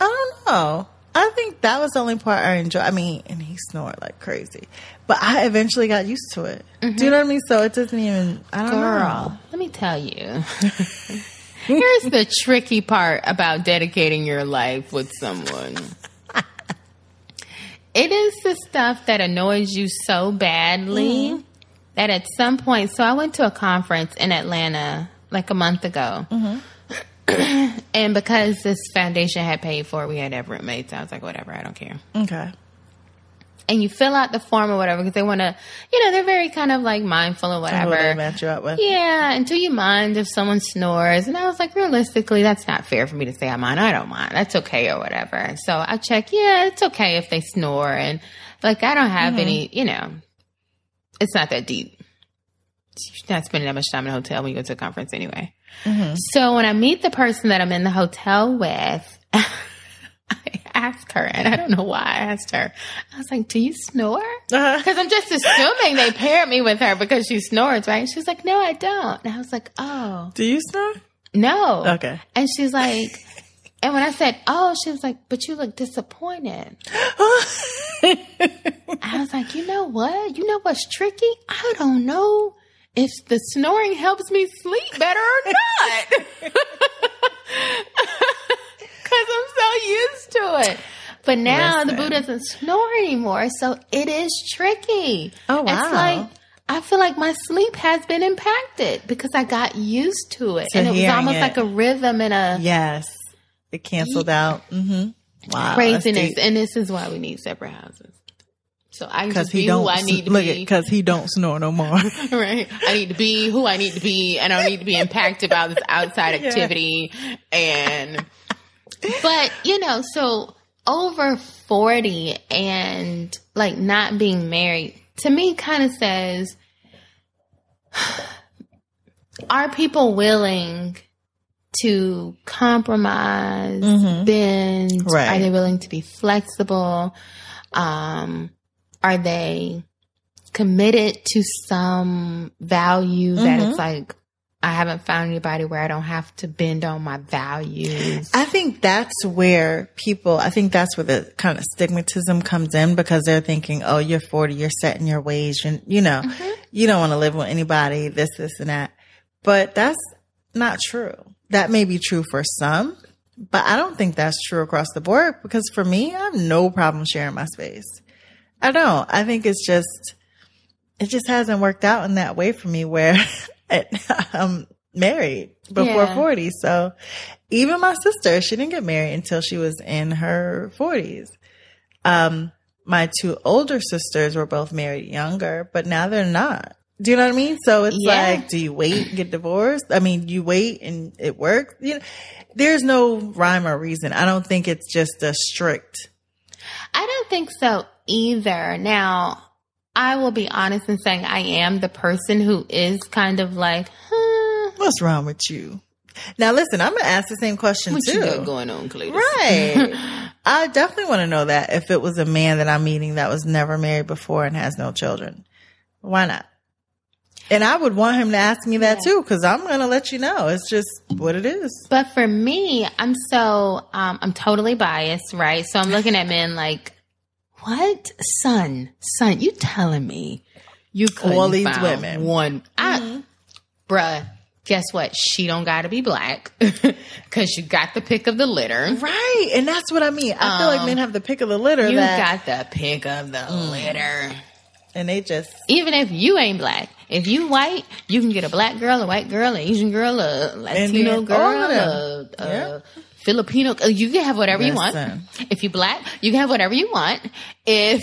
S2: I don't know. I think that was the only part I enjoyed. I mean, and he snored like crazy, but I eventually got used to it. Do you know what I mean? So it doesn't even. I don't
S1: Girl,
S2: know.
S1: let me tell you. Here's the tricky part about dedicating your life with someone. It is the stuff that annoys you so badly mm-hmm. that at some point, so I went to a conference in Atlanta like a month ago. Mm-hmm. and because this foundation had paid for it, we had to have roommates. I was like, whatever, I don't care
S2: Okay.
S1: And you fill out the form or whatever because they want to, you know, they're very kind of like mindful or
S2: Who they
S1: whatever.
S2: match you up with?
S1: Yeah, until you mind if someone snores. And I was like, realistically, that's not fair for me to say I mind. I don't mind. That's okay or whatever. So I check, yeah, it's okay if they snore. And like, I don't have mm-hmm. any, you know, it's not that deep. You're not spending that much time in a hotel when you go to a conference anyway. Mm-hmm. So when I meet the person that I'm in the hotel with, I ask her, and I don't know why I asked her. I was like, "Do you snore?"
S2: Uh-huh.
S1: Because I'm just assuming they paired me with her because she snores, right? She's like, "No, I don't." And I was like, "Oh,
S2: Do you snore?
S1: no."
S2: Okay.
S1: And she's like, and when I said, "Oh," she was like, "But you look disappointed." I was like, "You know what? You know what's tricky? I don't know." If the snoring helps me sleep better or not. Because I'm so used to it. But now the boo doesn't snore anymore, so it is tricky.
S2: Oh,
S1: It's
S2: wow.
S1: like I feel like my sleep has been impacted because I got used to it, and it was almost
S2: it.
S1: like a rhythm and a
S2: yes. It canceled out. Mm-hmm. Wow.
S1: craziness. And this is why we need separate houses. So I can just be who I need to
S2: look
S1: be.
S2: because he don't snore no more.
S1: right? I need to be who I need to be, and I don't need to be impacted by this outside
S2: Yeah.
S1: activity. And, but you know, so over 40 and like not being married to me kind of says, are people willing to compromise, bend?
S2: Mm-hmm. Right.
S1: Are they willing to be flexible? Um, are they committed to some value that
S2: Mm-hmm.
S1: it's like I haven't found anybody where I don't have to bend on my values.
S2: I think that's where people, I think that's where the kind of stigmatism comes in because they're thinking, oh, you're 40, you're set in your ways, and you know, mm-hmm. you don't want to live with anybody, this, this, and that. But that's not true. That may be true for some, but I don't think that's true across the board because for me, I have no problem sharing my space. I don't. I think it's just, it just hasn't worked out in that way for me where I'm married before
S1: Yeah.
S2: 40. So even my sister, she didn't get married until she was in her 40s. Um, my two older sisters were both married younger, but now they're not. Do you know what I mean? So it's
S1: Yeah.
S2: like, do you wait and get divorced? I mean, you wait and it works. You know, there's no rhyme or reason. I don't think it's just a strict
S1: I don't think so either. Now, I will be honest in saying I am the person who is kind of like, huh,
S2: What's wrong with you? Now, listen, I'm going to ask the same question
S1: what
S2: too.
S1: you got going on, Cletus?
S2: Right. I definitely want to know that if it was a man that I'm meeting that was never married before and has no children. Why not? And I would want him to ask me that too, because I'm going to let you know. It's just what it is.
S1: But for me, I'm so um, I'm totally biased, right? So I'm looking at men like, what, son, son? You telling me you couldn't
S2: All these
S1: found
S2: women.
S1: one? I, mm-hmm. bruh. Guess what? She don't got to be black because you got the pick of the litter.
S2: Right. And that's what I mean. I feel like men um, have the pick of the litter
S1: You
S2: that,
S1: got the pick of the mm. litter.
S2: and they just,
S1: Even if you ain't black, if you white, you can get a black girl, a white girl, an Asian girl, a Latino
S2: Indian,
S1: girl, a, a
S2: Yeah.
S1: Filipino. uh, You can have whatever you want. If you black, you can have whatever you want. If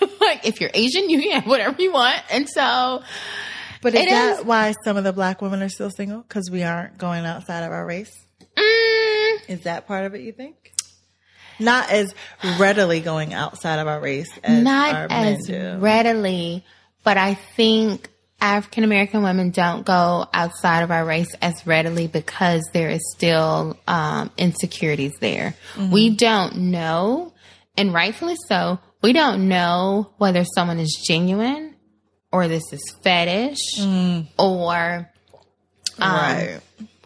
S1: like if you're Asian, you can have whatever you want. And so
S2: but is that
S1: is-
S2: why some of the black women are still single? Because we aren't going outside of our race?
S1: mm,
S2: Is that part of it, you think? Not as readily going outside of our race as
S1: not as
S2: do.
S1: readily, but I think African American women don't go outside of our race as readily because there is still um, insecurities there.
S2: Mm-hmm.
S1: We don't know, and rightfully so, we don't know whether someone is genuine or this is fetish
S2: Mm.
S1: or um,
S2: right.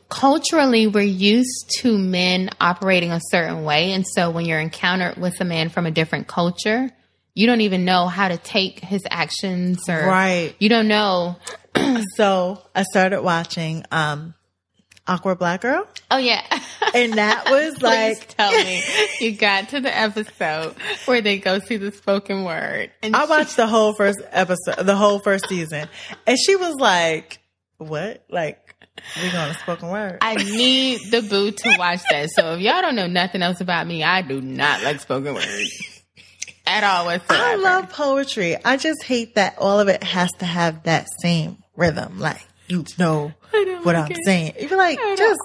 S1: culturally we're used to men operating a certain way and so when you're encountered with a man from a different culture you don't even know how to take his actions or
S2: Right.
S1: you don't know
S2: So I started watching um Awkward Black Girl.
S1: oh yeah
S2: And that was like
S1: tell me you got to the episode where they go see the spoken word and
S2: I watched the whole first episode the whole first season. And she was like, What? Like, we going to spoken word.
S1: I need the boo to watch that. So if y'all don't know nothing else about me, I do not like spoken word at all whatsoever.
S2: I love poetry. I just hate that all of it has to have that same rhythm. Like, you know what
S1: like
S2: I'm
S1: it.
S2: saying. You're like, just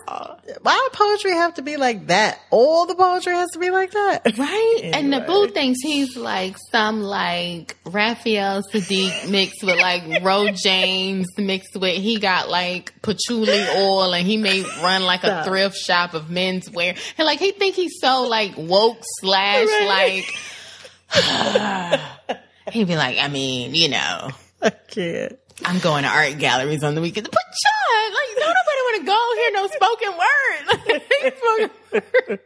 S2: why poetry have to be like that? All the poetry has to be like that.
S1: Right? And the boo thinks he's like some like Raphael Saadiq mixed with like Ro James mixed with he got like patchouli oil and he may run like a thrift shop of menswear. And like he think he's so like woke slash
S2: Right.
S1: like he'd be like, I mean, you know,
S2: I can't.
S1: I'm going to art galleries on the weekend. But John, like, don't nobody want to go hear no spoken word. Like, spoken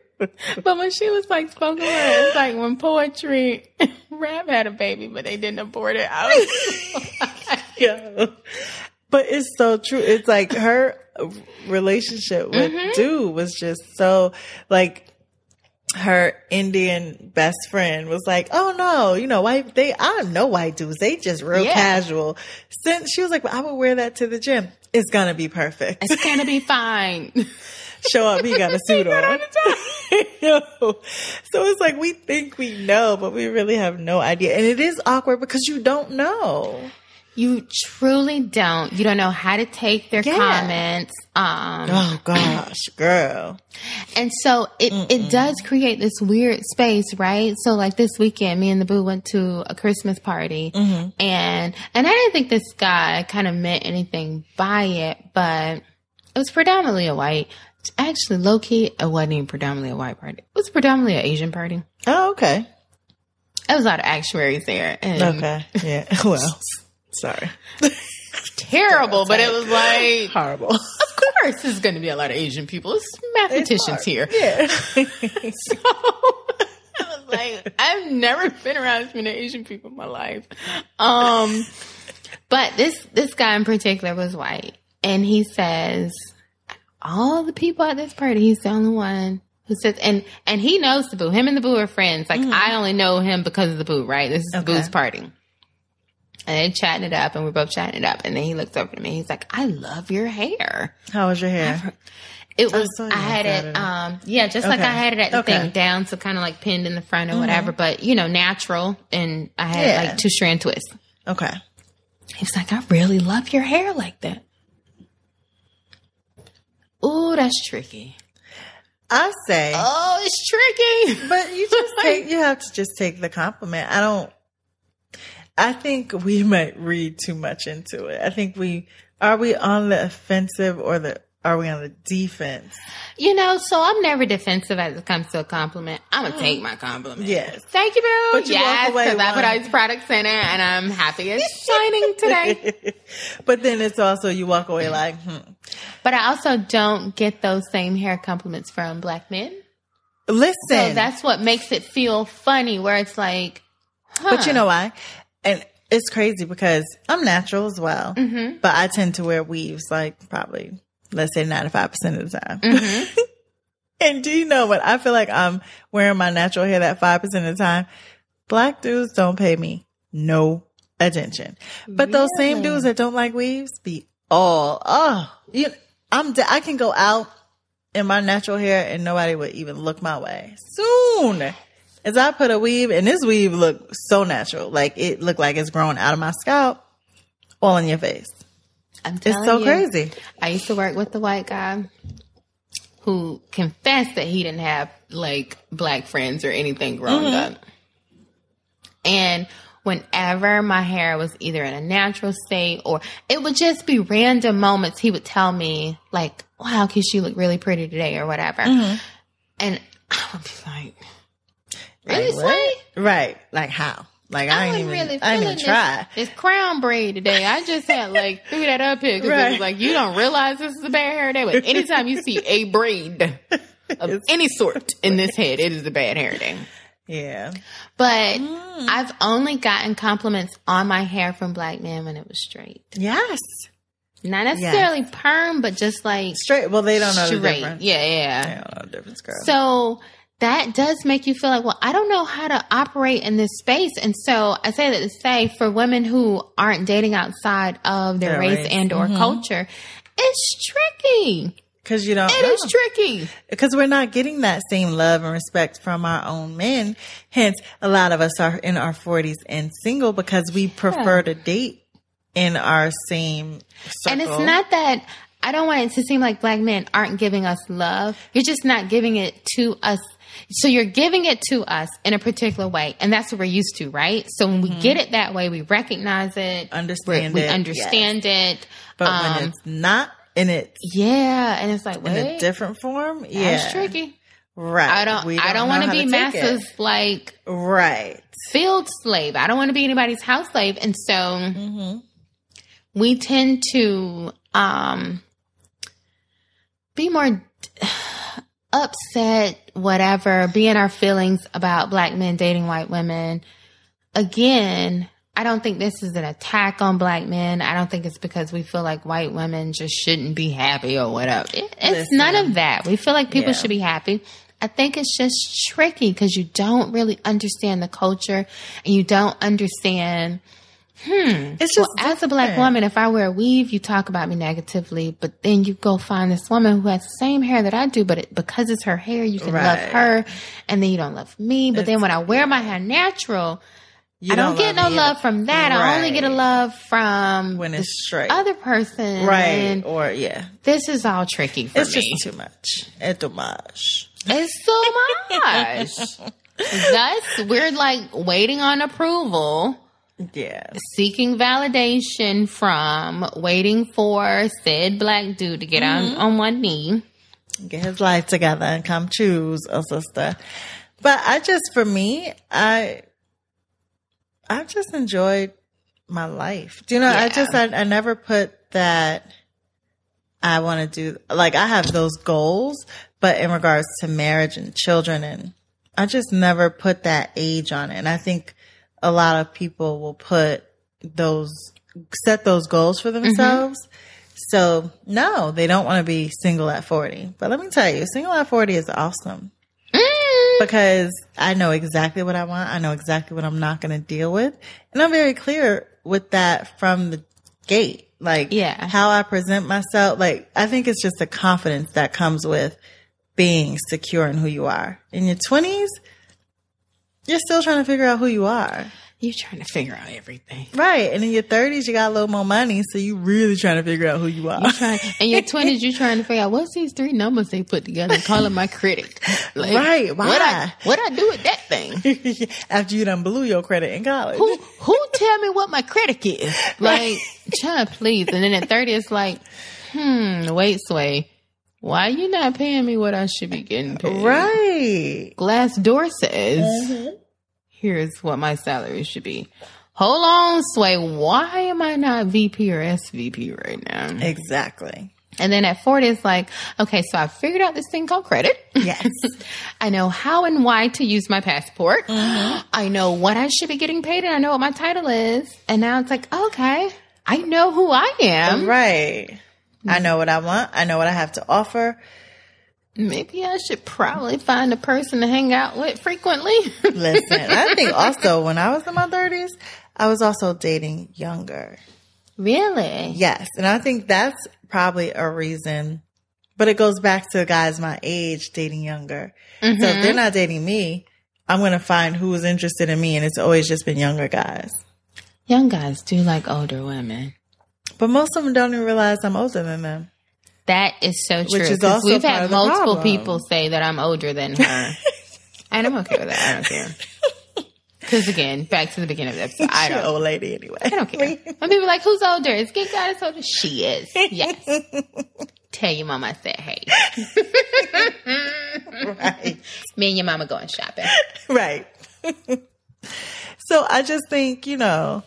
S1: but when she was like spoken word, it's like when poetry, rap had a baby, but they didn't abort it. I was
S2: Yeah. But it's so true. It's like her relationship with
S1: Mm-hmm.
S2: dude was just so like her Indian best friend was like, "Oh no, you know, white they I know white dudes. They just real
S1: Yeah.
S2: casual." Since she was like, well, "I would wear that to the gym. It's gonna be perfect."
S1: it's gonna be fine.
S2: Show up, he got a suit on. Yo. So it's like we think we know, but we really have no idea, and it is awkward because you don't know.
S1: You truly don't. You don't know how to take their
S2: Yeah.
S1: comments. Um,
S2: Oh gosh, girl.
S1: And so it, it does create this weird space, right? So like this weekend, me and the boo went to a Christmas party and, and I didn't think this guy kind of meant anything by it, but it was predominantly a white, actually low key, it wasn't even predominantly a white party. It was predominantly an Asian party.
S2: Oh, okay.
S1: There was a lot of actuaries there and
S2: Okay. Yeah. Well, sorry.
S1: terrible, but it was like,
S2: Horrible.
S1: of course there's going to be a lot of Asian people. It's mathematicians here.
S2: Yeah.
S1: So I was like, I've never been around this many Asian people in my life. Um, but this this guy in particular was white, and he says all the people at this party, he's the only one who says, and and he knows the boo. Him and the boo are friends. Like I only know him because of the boo. Right? This is the boo's party. And chatting it up, and we're both chatting it up. And then he looks over to me. He's like, "I love your hair."
S2: How was your hair?
S1: It was.
S2: you
S1: I had
S2: on
S1: it. Um, yeah, just like I had it at the
S2: Okay.
S1: thing down, so kind of like pinned in the front or whatever. But you know, natural, and I had
S2: Yeah.
S1: like two strand twists.
S2: Okay.
S1: He was like, "I really love your hair like that." oh that's tricky.
S2: I say,
S1: Oh, it's tricky.
S2: but you just take, you have to just take the compliment. I don't, I think we might read too much into it. I think we, are we on the offensive or the, are we on the defense?
S1: You know, so I'm never defensive as it comes to a compliment. I'm gonna take my compliment.
S2: Yes.
S1: Thank you, boo.
S2: But you
S1: yes, because I put these products in it, and I'm happy it's shining today.
S2: but then it's also, you walk away like, hmm.
S1: But I also don't get those same hair compliments from black men.
S2: Listen.
S1: So that's what makes it feel funny, where it's like, huh.
S2: But you know why? And it's crazy because I'm natural as well,
S1: Mm-hmm.
S2: but I tend to wear weaves like probably, let's say 95% of the time.
S1: Mm-hmm.
S2: and do you know what? I feel like I'm wearing my natural hair that 5% of the time. Black dudes don't pay me no attention. But those same dudes that don't like weaves be all, oh, you, I'm, I can go out in my natural hair and nobody would even look my way. Soon as I put a weave and this weave looked so natural, like it looked like it's growing out of my scalp, all in your face.
S1: I'm
S2: It's so
S1: you,
S2: crazy.
S1: I used to work with the white guy who confessed that he didn't have like black friends or anything growing
S2: Mm-hmm.
S1: up. And whenever my hair was either in a natural state or it would just be random moments, he would tell me like, wow, Kish, you look really pretty today or whatever.
S2: Mm-hmm.
S1: And I would be like,
S2: Like, what? Right. Like how? Like I,
S1: I
S2: ain't even,
S1: really
S2: I didn't even try.
S1: This, this crown braid today. I just had like threw that up here because it was like you don't realize this is a bad hair day. But anytime you see a braid of any sort in this head, it is a bad hair day.
S2: Yeah.
S1: But
S2: Mm.
S1: I've only gotten compliments on my hair from black men when it was straight,
S2: Yes.
S1: not necessarily perm, but just like
S2: Straight. Well, they don't know the difference.
S1: Yeah, yeah.
S2: They don't know the difference, girl.
S1: So that does make you feel like, well, I don't know how to operate in this space. And so I say that to say for women who aren't dating outside of their
S2: Their
S1: race,
S2: race.
S1: and or mm-hmm. culture, it's tricky.
S2: Cause you don't
S1: It
S2: know.
S1: is tricky.
S2: because we're not getting that same love and respect from our own men. Hence, a lot of us are in our 40s and single because we prefer to date in our same circle.
S1: And it's not that I don't want it to seem like black men aren't giving us love. You're just not giving it to us. So you're giving it to us in a particular way, and that's what we're used to, right? So when we get it that way, we recognize it,
S2: Mm-hmm. Understand
S1: we
S2: it,
S1: understand it.
S2: But
S1: um,
S2: when it's not in it,
S1: Yeah, and it's like,
S2: in a different form, yeah,
S1: that's tricky.
S2: right.
S1: I don't,
S2: We
S1: I don't want to be
S2: it.
S1: like
S2: right.
S1: field slave. I don't want to be anybody's house slave, and so
S2: Mm-hmm.
S1: we tend to um be more upset, whatever, be in our feelings about black men dating white women. Again, I don't think this is an attack on black men. I don't think it's because we feel like white women just shouldn't be happy or whatever. It- it's
S2: Listen.
S1: none of that. We feel like people
S2: Yeah.
S1: should be happy. I think it's just tricky because you don't really understand the culture and you don't understand Hmm.
S2: It's just
S1: well, as a black woman, if I wear a weave, you talk about me negatively, but then you go find this woman who has the same hair that I do, but it, because it's her hair, you can love her, and then you don't love me. But then when I wear my hair natural,
S2: You
S1: I don't, get no
S2: either.
S1: love from that. I only get a love from
S2: when it's straight,
S1: other person.
S2: right? Or yeah,
S1: this is all tricky for
S2: it's
S1: me.
S2: just too much. It's too much.
S1: It's so much. Thus, we're like waiting on approval.
S2: Yeah,
S1: seeking validation from waiting for said black dude to get on, mm-hmm. on one knee.
S2: get his life together and come choose a sister. But I just, for me, I, I just enjoyed my life. Do you know? I just, I, I never put that. I want to do like I have those goals, but in regards to marriage and children, and I just never put that age on it. And I think a lot of people will put those set those goals for themselves. So no, they don't want to be single at 40. But let me tell you, single at 40 is awesome
S1: Mm.
S2: because I know exactly what I want. I know exactly what I'm not going to deal with. And I'm very clear with that from the gate. Like
S1: Yeah.
S2: how I present myself. Like I think it's just the confidence that comes with being secure in who you are. In your 20s, you're still trying to figure out who you are.
S1: You're trying to figure out everything.
S2: Right. And in your 30s, you got a little more money. So you really trying to figure out who you are.
S1: Trying, in your twenties, you're trying to figure out what's these three numbers they put together and calling my credit. Like,
S2: Right,
S1: What
S2: why?
S1: I what I do with that thing?
S2: After you done blew your credit in college.
S1: Who who tell me what my credit is? Like, child, please. And then at thirty, it's like, hmm, wait, sway. Why you not paying me what I should be getting paid?
S2: Right.
S1: Glassdoor says, mm-hmm. here's what my salary should be. Hold on, Sway. Why am I not VP or SVP right now?
S2: Exactly.
S1: And then at 40, it's like, okay, so I figured out this thing called credit.
S2: Yes.
S1: I know how and why to use my passport. Mm-hmm. I know what I should be getting paid and I know what my title is. And now it's like, okay, I know who I am.
S2: right. I know what I want. I know what I have to offer.
S1: Maybe I should probably find a person to hang out with frequently.
S2: Listen, I think also when I was in my 30s, I was also dating younger.
S1: really?
S2: Yes. And I think that's probably a reason, but it goes back to guys my age dating younger. So if they're mm-hmm. not dating me, I'm going to find who is interested in me. And it's always just been younger guys.
S1: Young guys do like older women.
S2: But most of them don't even realize I'm older than them.
S1: That is so true.
S2: Which is also
S1: we've had multiple
S2: problem.
S1: people say that I'm older than her. and I'm okay with that. I don't care. Because again, back to the beginning of the episode, I don't,
S2: old lady anyway.
S1: I don't care. When people are like, who's older? Is Geek Goddess older? She is. Yes. Tell your mama I said, hey.
S2: right.
S1: Me and your mama going shopping.
S2: Right. so I just think, you know,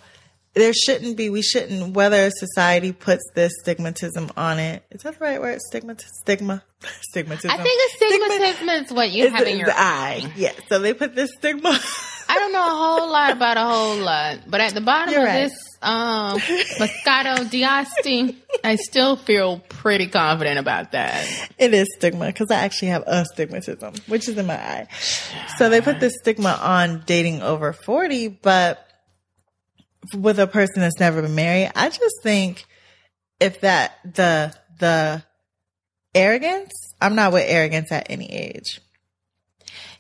S2: there shouldn't be, we shouldn't, whether society puts this stigmatism on it. Is that the right word? Stigma, stigma, stigmatism.
S1: I think a stigmatism is what you have in your
S2: eye. Yeah. So they put this stigma.
S1: I don't know a whole lot about a whole lot, but at the bottom
S2: You're
S1: of
S2: right.
S1: this um, Moscato d'Asti, I still feel pretty confident about that.
S2: it is stigma because I actually have astigmatism, which is in my eye. So they put this stigma on dating over 40, but with a person that's never been married, I just think if that, the, the arrogance, I'm not with arrogance at any age.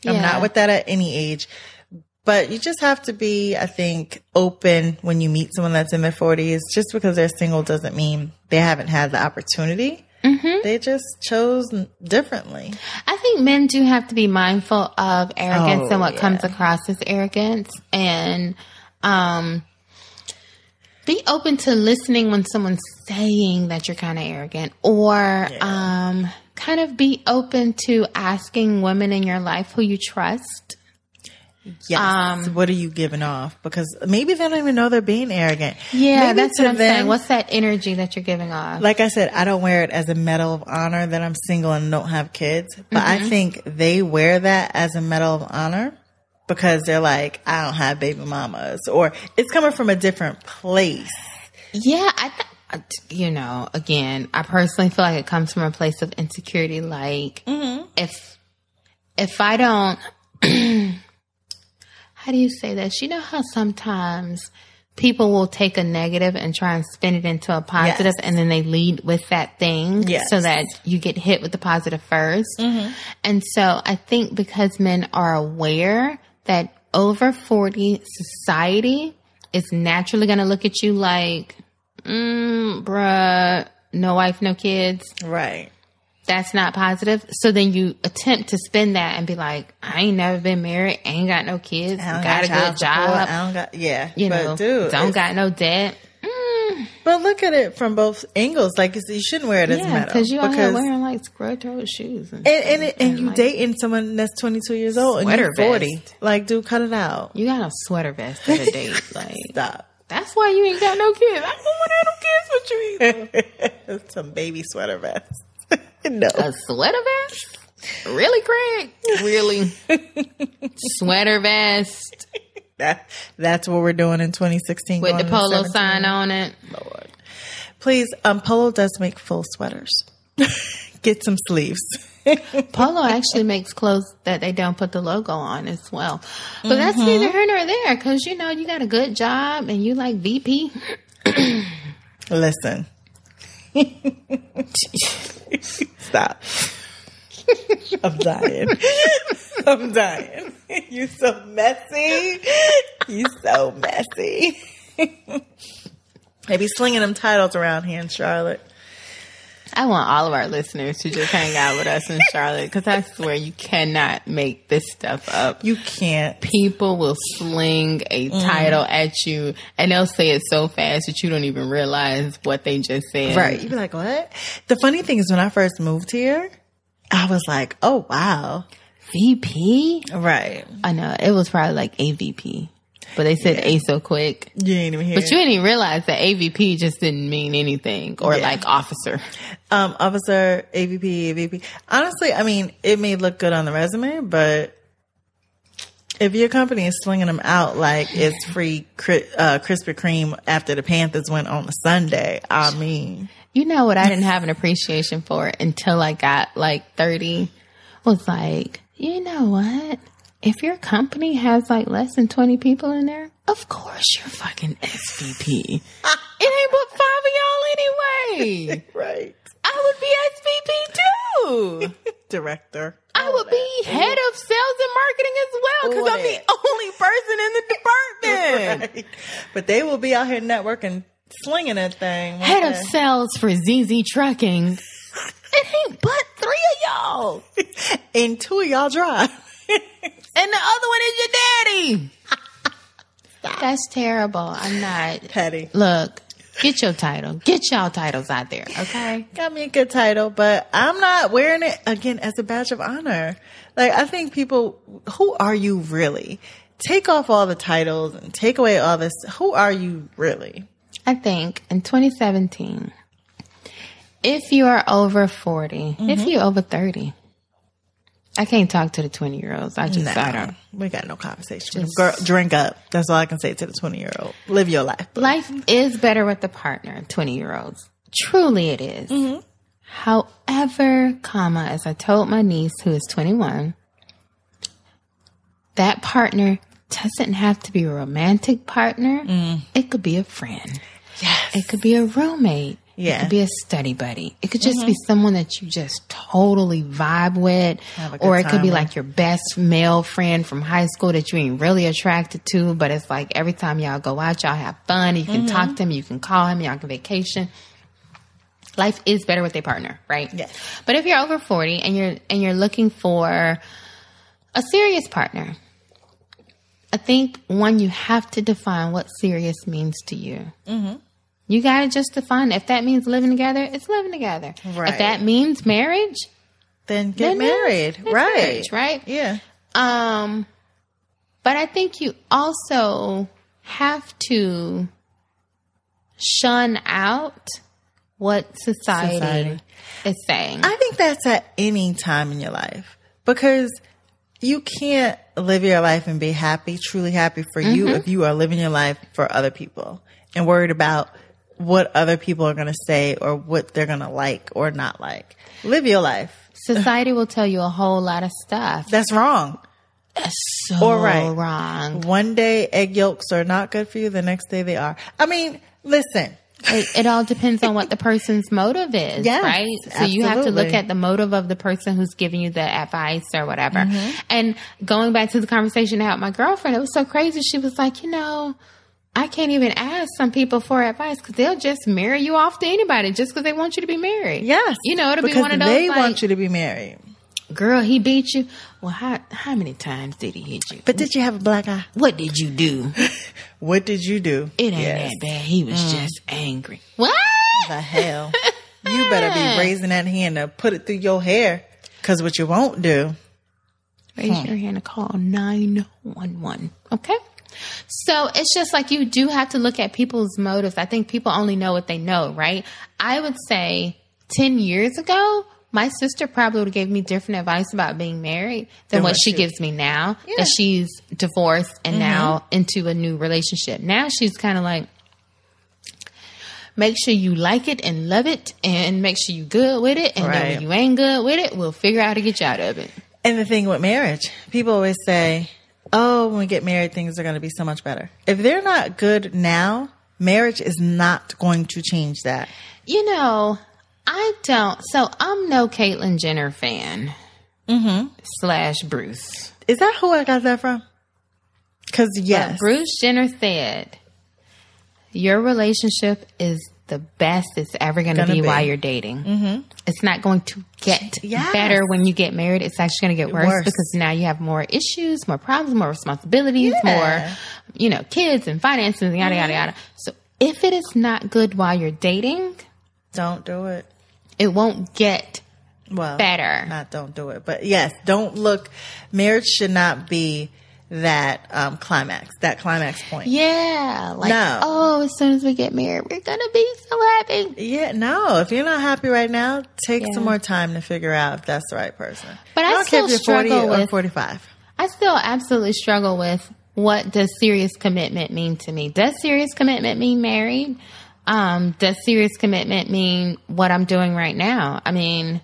S2: I'm not with that at any age. But you just have to be, I think, open when you meet someone that's in their 40s. Just because they're single doesn't mean they haven't had the opportunity. They just chose differently.
S1: I think men do have to be mindful of arrogance
S2: Oh,
S1: and what
S2: yeah.
S1: comes across as arrogance and um be open to listening when someone's saying that you're kind of arrogant or um kind of be open to asking women in your life who you trust.
S2: Yes.
S1: Um,
S2: what are you giving off? Because maybe they don't even know they're being arrogant.
S1: Yeah,
S2: Maybe
S1: that's what I'm
S2: them-
S1: saying. What's that energy that you're giving off?
S2: like I said, I don't wear it as a medal of honor that I'm single and don't have kids, but I
S1: Mm-hmm.
S2: think they wear that as a medal of honor because they're like, I don't have baby mamas, or it's coming from a different place.
S1: Yeah, I th- you know, again, I personally feel like it comes from a place of insecurity. Like, mm-hmm. if if I don't, how do you say this? You know how sometimes people will take a negative and try and spin it into a positive,
S2: Yes.
S1: and then they lead with that thing,
S2: Yes.
S1: so that you get hit with the positive 1st mm-hmm. And so, I think because men are aware that over forty society is naturally going to look at you like, mm, bruh, no wife, no kids.
S2: Right.
S1: That's not positive. So then you attempt to spin that and be like, I ain't never been married, ain't got no kids,
S2: I don't
S1: got a good
S2: support,
S1: job,
S2: I don't got, yeah.
S1: you
S2: but
S1: know,
S2: dude,
S1: don't got no debt.
S2: But look at it from both angles. Like you shouldn't wear it as a
S1: yeah,
S2: medal
S1: because you out here wearing like square toed shoes. And,
S2: and and, it, and you
S1: like,
S2: dating someone that's 22 years old and you're 40.
S1: vest.
S2: Like, dude, cut it out.
S1: You got a sweater vest at a date. Like,
S2: Stop.
S1: that's why you ain't got no kids. I don't want to have no kids with you either.
S2: Some baby sweater vests. no.
S1: A sweater vest? Really, Craig? Really? sweater vest
S2: That, that's what we're doing in 2016.
S1: with the polo sign on it.
S2: Lord. Please, um, Polo does make full sweaters. Get some sleeves.
S1: Polo actually makes clothes that they don't put the logo on as well. But that's neither here nor there because you know you got a good job and you like VP.
S2: Listen. Stop. I'm dying. I'm dying. You so messy. you so messy. they be slinging them titles around here in Charlotte.
S1: I want all of our listeners to just hang out with us in Charlotte because I swear you cannot make this stuff up.
S2: You can't.
S1: People will sling a mm-hmm. title at you and they'll say it so fast that you don't even realize what they just said.
S2: Right. You'd be like, what? The funny thing is when I first moved here, I was like, oh wow.
S1: VP?
S2: Right.
S1: I know. It was probably like AVP. But they said A so quick.
S2: You ain't even here.
S1: But you didn't even realize that AVP just didn't mean anything or
S2: Yeah.
S1: like officer.
S2: um, officer, AVP, AVP. Honestly, I mean, it may look good on the resume, but if your company is slinging them out like it's free uh, Krispy Kreme after the Panthers went on a Sunday, I mean,
S1: You know what I didn't have an appreciation for until I got like 30 was like, you know what? If your company has like less than 20 people in there, of course you're fucking SVP. it ain't but five of y'all anyway.
S2: right.
S1: I would be SVP too.
S2: Director.
S1: I would be head of sales and marketing as well because I'm the only person in the department.
S2: Right. But they will be out here networking, slinging that thing.
S1: Head of sales for ZZ Trucking. It ain't but three of y'all.
S2: and two of y'all drive.
S1: And the other one is your daddy. That's terrible. I'm not.
S2: Petty.
S1: Look, get your title. Get y'all titles out there, okay?
S2: Got me a good title, but I'm not wearing it again as a badge of honor. Like, I think people, who are you really? Take off all the titles and take away all this. Who are you really?
S1: I think in 2017, if you are over 40, if mm-hmm. you're over 30, I can't talk to the 20 year olds. I just, I don't.
S2: we got no conversation. Girl, drink up. That's all I can say to the 20 year old. Live your life.
S1: Life is better with a partner, 20 year olds. Truly it is. Mm-hmm. However, comma, as I told my niece who is 21, that partner doesn't have to be a romantic partner. Mm. It could be a friend.
S2: Yes.
S1: It could be a roommate.
S2: Yeah.
S1: It could be a study buddy. It could just be someone that you just totally vibe with.
S2: Have a good
S1: Or it could be
S2: with.
S1: like your best male friend from high school that you ain't really attracted to, but it's like every time y'all go out, y'all have fun. You can talk to him, you can call him, y'all can vacation. Life is better with a partner, right?
S2: Yes.
S1: But if you're over 40 and you're and you're looking for a serious partner, I think one you have to define what serious means to you. Mm-hmm. You got to just define if that means living together. It's living together.
S2: Right.
S1: If that means marriage,
S2: Then get
S1: then
S2: married.
S1: it's
S2: right.
S1: marriage, right?
S2: Yeah.
S1: Um, but I think you also have to shun out what society,
S2: Society.
S1: is saying.
S2: I think that's at any time in your life because you can't live your life and be happy, truly happy for you
S1: Mm-hmm.
S2: if you are living your life for other people and worried about what other people are going to say or what they're going to like or not like. Live your life.
S1: society will tell you a whole lot of stuff.
S2: That's wrong.
S1: That's so
S2: All right.
S1: wrong.
S2: One day egg yolks are not good for you, the next day they are. I mean, listen,
S1: It, it all depends on what the person's motive is,
S2: Yes,
S1: right? So you have to look at the motive of the person who's giving you the advice or whatever.
S2: Mm-hmm.
S1: And going back to the conversation I had with my girlfriend, it was so crazy. She was like, you know, I can't even ask some people for advice because they'll just marry you off to anybody just because they want you to be married.
S2: yes.
S1: You know, it'll be one of those
S2: they
S1: like,
S2: want you to be married.
S1: girl, he beat you. Well, how, how many times did he hit you?
S2: But did you have a black eye?
S1: what did you do?
S2: What did you do?
S1: It ain't
S2: Yes.
S1: that bad. He was mm. just angry. What?
S2: The hell? you better be raising that hand to put it through your hair. Cause what you won't do.
S1: Raise hmm. your hand and call 911. Okay? So it's just like you do have to look at people's motives. I think people only know what they know, right? I would say 10 years ago, my sister probably would have gave me different advice about being married than what
S2: what
S1: she
S2: she-
S1: gives me now
S2: Yeah.
S1: that she's divorced and mm-hmm. now into a new relationship. Now she's kind of like, make sure you like it and love it and make sure you good with it. And
S2: Right.
S1: when you ain't good with it, we'll figure out how to get you out of it.
S2: And the thing with marriage, people always say, "Oh, when we get married, things are going to be so much better." If they're not good now, marriage is not going to change that.
S1: You know, I don't. So I'm no Caitlyn Jenner fan.
S2: Mm-hmm.
S1: Slash Bruce.
S2: Is that who I got that from? Because yes,
S1: Bruce Jenner said, "Your relationship is the best it's ever going to be,
S2: be.
S1: while you're dating. Mm-hmm. It's not going to get
S2: Yes.
S1: better when you get married. It's actually going to get worse,
S2: Worse.
S1: because now you have more issues, more problems, more responsibilities,
S2: Yeah.
S1: more, you know, kids and finances, and yada yada yada. So if it is not good while you're dating,
S2: don't do it.
S1: it won't get
S2: Well,
S1: better.
S2: Not don't do it, but yes, don't look. Marriage should not be that um, climax, that climax point.
S1: Yeah, like
S2: No.
S1: oh, as soon as we get married, we're gonna be so happy.
S2: Yeah, no. If you're not happy right now, take
S1: Yeah.
S2: some more time to figure out if that's the right person.
S1: But I
S2: don't care
S1: still
S2: if you're 40
S1: struggle
S2: or
S1: with-
S2: 45.
S1: I still absolutely struggle with what does serious commitment mean to me? Does serious commitment mean married? Um, does serious commitment mean what I'm doing right now? I mean,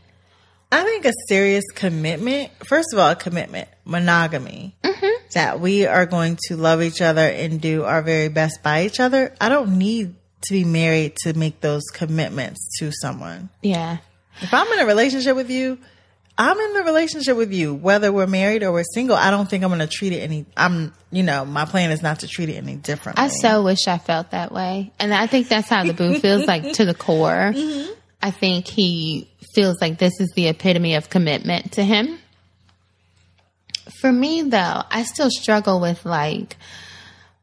S2: I think a serious commitment, first of all, a commitment, monogamy,
S1: Mm-hmm.
S2: that we are going to love each other and do our very best by each other. I don't need to be married to make those commitments to someone.
S1: yeah.
S2: If I'm in a relationship with you, I'm in the relationship with you, whether we're married or we're single. I don't think I'm going to treat it any, I'm, you know, my plan is not to treat it any differently.
S1: I so wish I felt that way. And I think that's how the boo feels like to the core. I think he feels like this is the epitome of commitment to him. For me though, I still struggle with like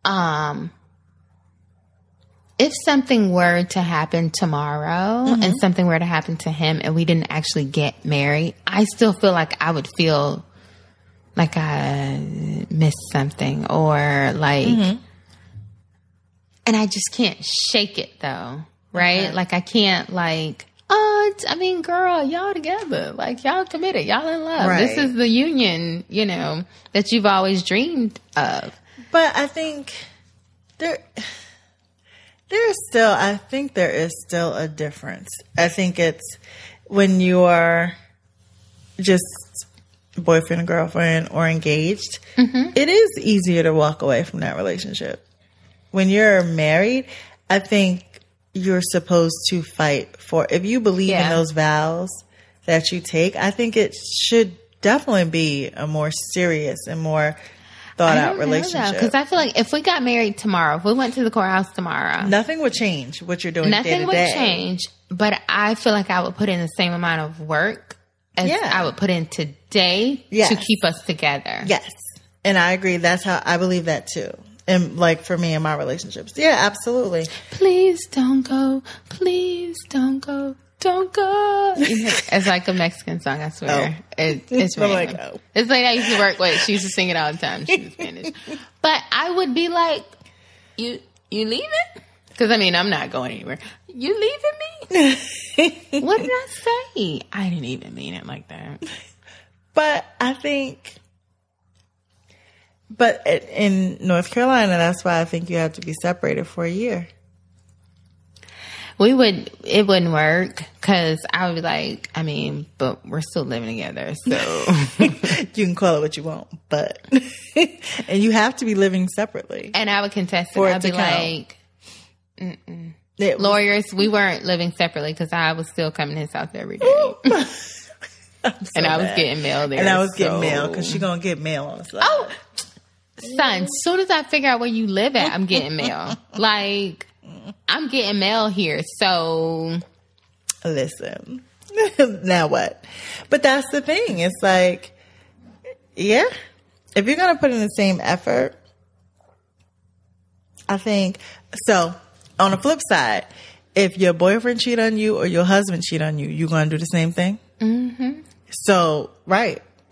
S1: um if something were to happen tomorrow and something were to happen to him and we didn't actually get married, I still feel like I would feel like I missed something or like and I just can't shake it though, right?
S2: Okay.
S1: Like I can't like I mean, girl, y'all together, like y'all committed, y'all in love. This is the union, you know, that you've always dreamed of.
S2: But I think there there is still I think there is still a difference. I think it's when you are just boyfriend and girlfriend or engaged, mm-hmm. it is easier to walk away from that relationship. When you're married, I think you're supposed to fight for if you believe in those vows that you take, I think it should definitely be a more serious and more thought out relationship.
S1: Because I feel like if we got married tomorrow, if we went to the courthouse tomorrow,
S2: Nothing would change what you're doing
S1: nothing would
S2: day.
S1: change. But I feel like I would put in the same amount of work as
S2: Yeah.
S1: I would put in today
S2: Yes.
S1: to keep us together.
S2: Yes. And I agree. That's how I believe that too. And like for me in my relationships. Yeah, absolutely.
S1: Please don't go. Please don't go. Don't go. it's like a Mexican song, I swear. Oh. It, it's
S2: I'm like, oh.
S1: It's like I used to work with. She used to sing it all the time. She was Spanish. but I would be like, you you leaving? Because I mean, I'm not going anywhere. You leaving me? what did I say? I didn't even mean it like that.
S2: But I think, but in North Carolina, that's why I think you have to be separated for a year.
S1: We would, it wouldn't work because I would be like, I mean, but we're still living together. So
S2: You can call it what you want, but, and you have to be living separately.
S1: And I would contest it. I'd be like,
S2: It-
S1: lawyers, we weren't living separately because I was still coming to his house every day. and I was getting mail there.
S2: and I was getting mail because she's going to get mail on the side.
S1: Oh, son, as soon as I figure out where you live at, I'm getting mail. like, I'm getting mail here. So,
S2: listen. Now what? But that's the thing. It's like yeah. If you're gonna put in the same effort i think so on the flip side if your boyfriend cheat on you or your husband cheat on you you gonna do the same thing? Mm-hmm. so right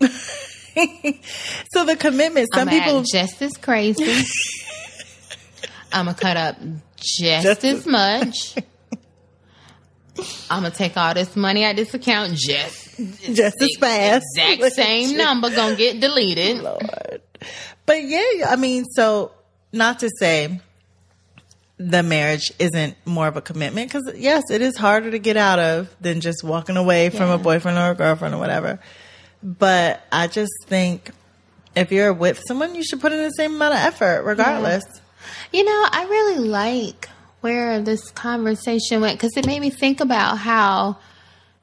S2: so the commitment some
S1: I'm
S2: people
S1: just as crazy. I'm to cut up just,
S2: Just
S1: as much. I'm going to take all this money out this account just
S2: just as fast
S1: exact same number gonna get deleted.
S2: Lord. But yeah, I mean, so not to say the marriage isn't more of a commitment because yes, it is harder to get out of than just walking away from a boyfriend or a girlfriend or whatever. But I just think if you're with someone, you should put in the same amount of effort, regardless.
S1: You know, I really like where this conversation went because it made me think about how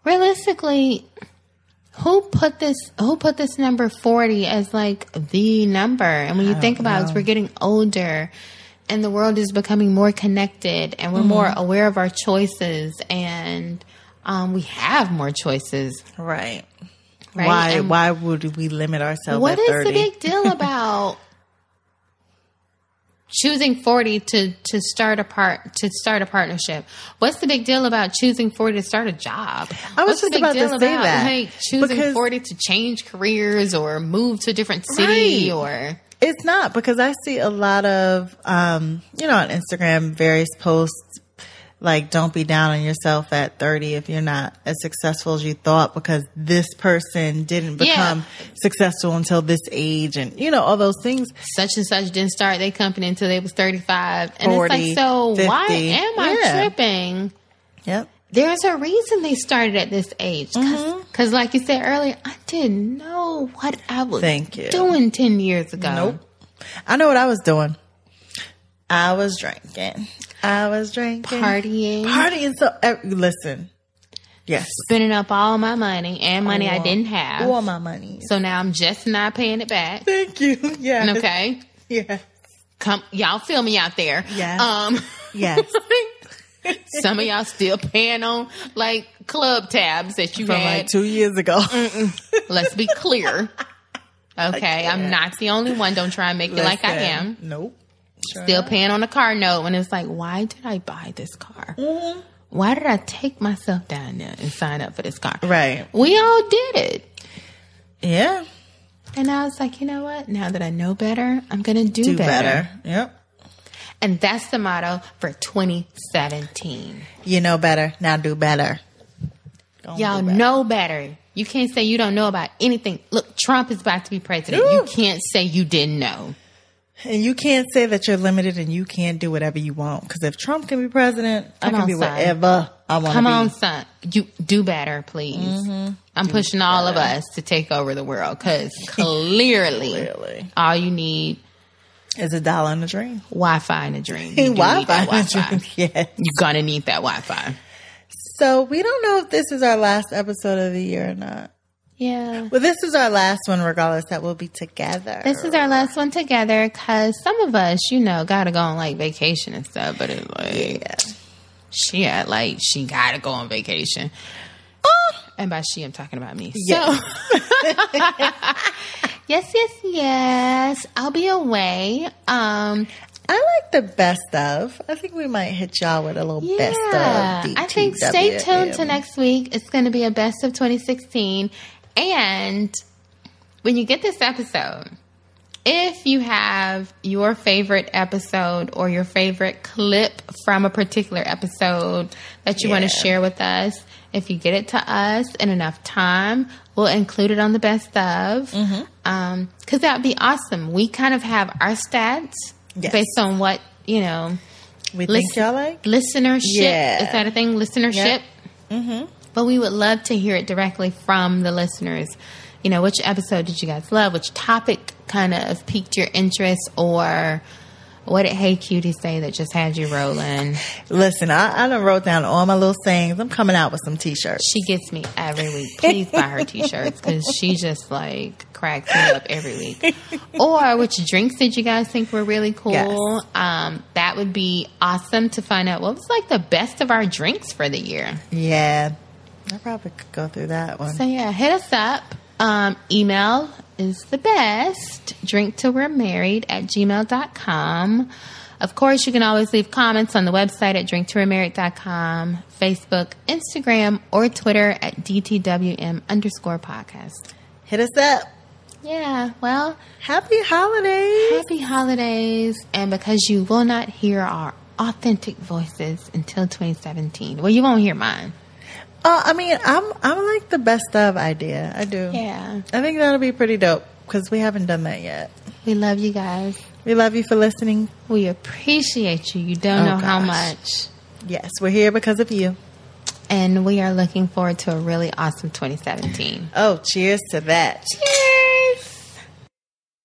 S1: realistically who put this who put this number 40 as like the number and when you think about it as we're getting older and the world is becoming more connected and we're more
S2: Mm-hmm.
S1: aware of our choices and um, we have more choices
S2: Right.
S1: Right,
S2: Why?
S1: and-
S2: why would we limit ourselves
S1: what
S2: at
S1: is the big deal about choosing 40 to to start a part to start a partnership what's the big deal about choosing 40 to start a job
S2: I was
S1: what's
S2: just about to say
S1: about
S2: that.
S1: like choosing
S2: Because-
S1: 40 to change careers or move to a different city
S2: Right.
S1: or
S2: It's not because I see a lot of, um, you know, on Instagram, various posts like, don't be down on yourself at 30 if you're not as successful as you thought because this person didn't
S1: Yeah.
S2: become successful until this age and, you know, all those things.
S1: such and such didn't start their company until they was 35 and
S2: 40,
S1: it's like so why am i
S2: Yeah.
S1: tripping
S2: Yep.
S1: there's a reason they started at this age because
S2: Mm-hmm.
S1: like you said earlier i didn't know what i was doing 10 years ago
S2: Nope. I know what I was doing. I was drinking. I was drinking.
S1: partying
S2: Partying. So, uh, listen. Yes.
S1: spending up all my money and money I didn't have.
S2: All my money.
S1: so now I'm just not paying it back.
S2: Thank you. Yeah.
S1: Okay.
S2: Yeah.
S1: Come y'all feel me out there.
S2: Yes.
S1: Um
S2: Yes.
S1: some of y'all still paying on like club tabs that you
S2: From
S1: had.
S2: like two years ago.
S1: Let's be clear. Okay, I'm not the only one. Don't try and make it like I am.
S2: Nope. Sure
S1: Still paying on a car note when it's like, why did I buy this car?
S2: Mm-hmm.
S1: Why did I take myself down there and sign up for this car?
S2: Right.
S1: We all did it.
S2: Yeah.
S1: And I was like, you know what? Now that I know better, I'm going to do,
S2: Do
S1: better.
S2: better. Yep.
S1: And that's the motto for 2017.
S2: You know better. Now do better. Go
S1: Y'all
S2: do better.
S1: know better. You can't say you don't know about anything. Look, Trump is about to be president. You can't say you didn't know.
S2: And you can't say that you're limited and you can't do whatever you want. Because if Trump can be president, I
S1: Come
S2: can
S1: on,
S2: be
S1: son.
S2: whatever I want to
S1: Come
S2: be.
S1: on, son. You do better, please. Mm-hmm. I'm pushing all of us to take over the world because clearly,
S2: Clearly.
S1: all you need
S2: is a dollar in a dream.
S1: Wi-Fi in a dream. Do
S2: Wi-Fi.
S1: Wi-Fi.
S2: yes.
S1: You're gonna need that Wi-Fi.
S2: So we don't know if this is our last episode of the year or not.
S1: Yeah.
S2: Well, this is our last one, regardless that we'll be together.
S1: This is our last one together because some of us, you know, gotta go on like vacation and stuff. But it's like
S2: yeah.
S1: she had like she gotta go on vacation. Oh. And by she, I'm talking about me.
S2: Yes.
S1: So, yes, yes, yes. I'll be away. Um,
S2: I like the best of. I think we might hit y'all with a little
S1: yeah,
S2: best of.
S1: I think stay tuned to next week. It's going to be a best of 2016. And when you get this episode, if you have your favorite episode or your favorite clip from a particular episode that you want to share with us, if you get it to us in enough time, we'll include it on the best of.
S2: Mm-hmm.
S1: Because that would be awesome. We kind of have our stats
S2: Yes.
S1: based on what, you know,
S2: We think
S1: Listen-
S2: y'all like.
S1: listenership.
S2: Yeah.
S1: Is that a thing? Listenership?
S2: Mm-hmm.
S1: But we would love to hear it directly from the listeners. You know, which episode did you guys love? Which topic kind of piqued your interest? Or what did Hey Cutie say that just had you rolling?
S2: Listen, I, I done wrote down all my little sayings. I'm coming out with some t-shirts.
S1: She gets me every week. Please buy her t-shirts because she just like cracks me up every week. Or which drinks did you guys think were really cool?
S2: Yes.
S1: Um, that would be awesome to find out what was like the best of our drinks for the year.
S2: Yeah. I probably could go through that one.
S1: So yeah, hit us up. Um, email is the best. Drink till we're married at gmail.com. Of course, you can always leave comments on the website at drinktillwe'remarried.com, Facebook, Instagram, or Twitter at DTWM underscore podcast.
S2: Hit us up.
S1: Yeah, well,
S2: Happy holidays.
S1: happy holidays. And because you will not hear our authentic voices until 2017. Well, you won't hear mine.
S2: Uh, I mean, I'm I'm like the best of idea. I do.
S1: Yeah.
S2: I think that'll be pretty dope because we haven't done that yet.
S1: We love you guys.
S2: We love you for listening.
S1: We appreciate you. You don't
S2: Oh,
S1: know how much.
S2: Yes, we're here because of you.
S1: And we are looking forward to a really awesome 2017.
S2: Oh, cheers to that.
S1: Cheers.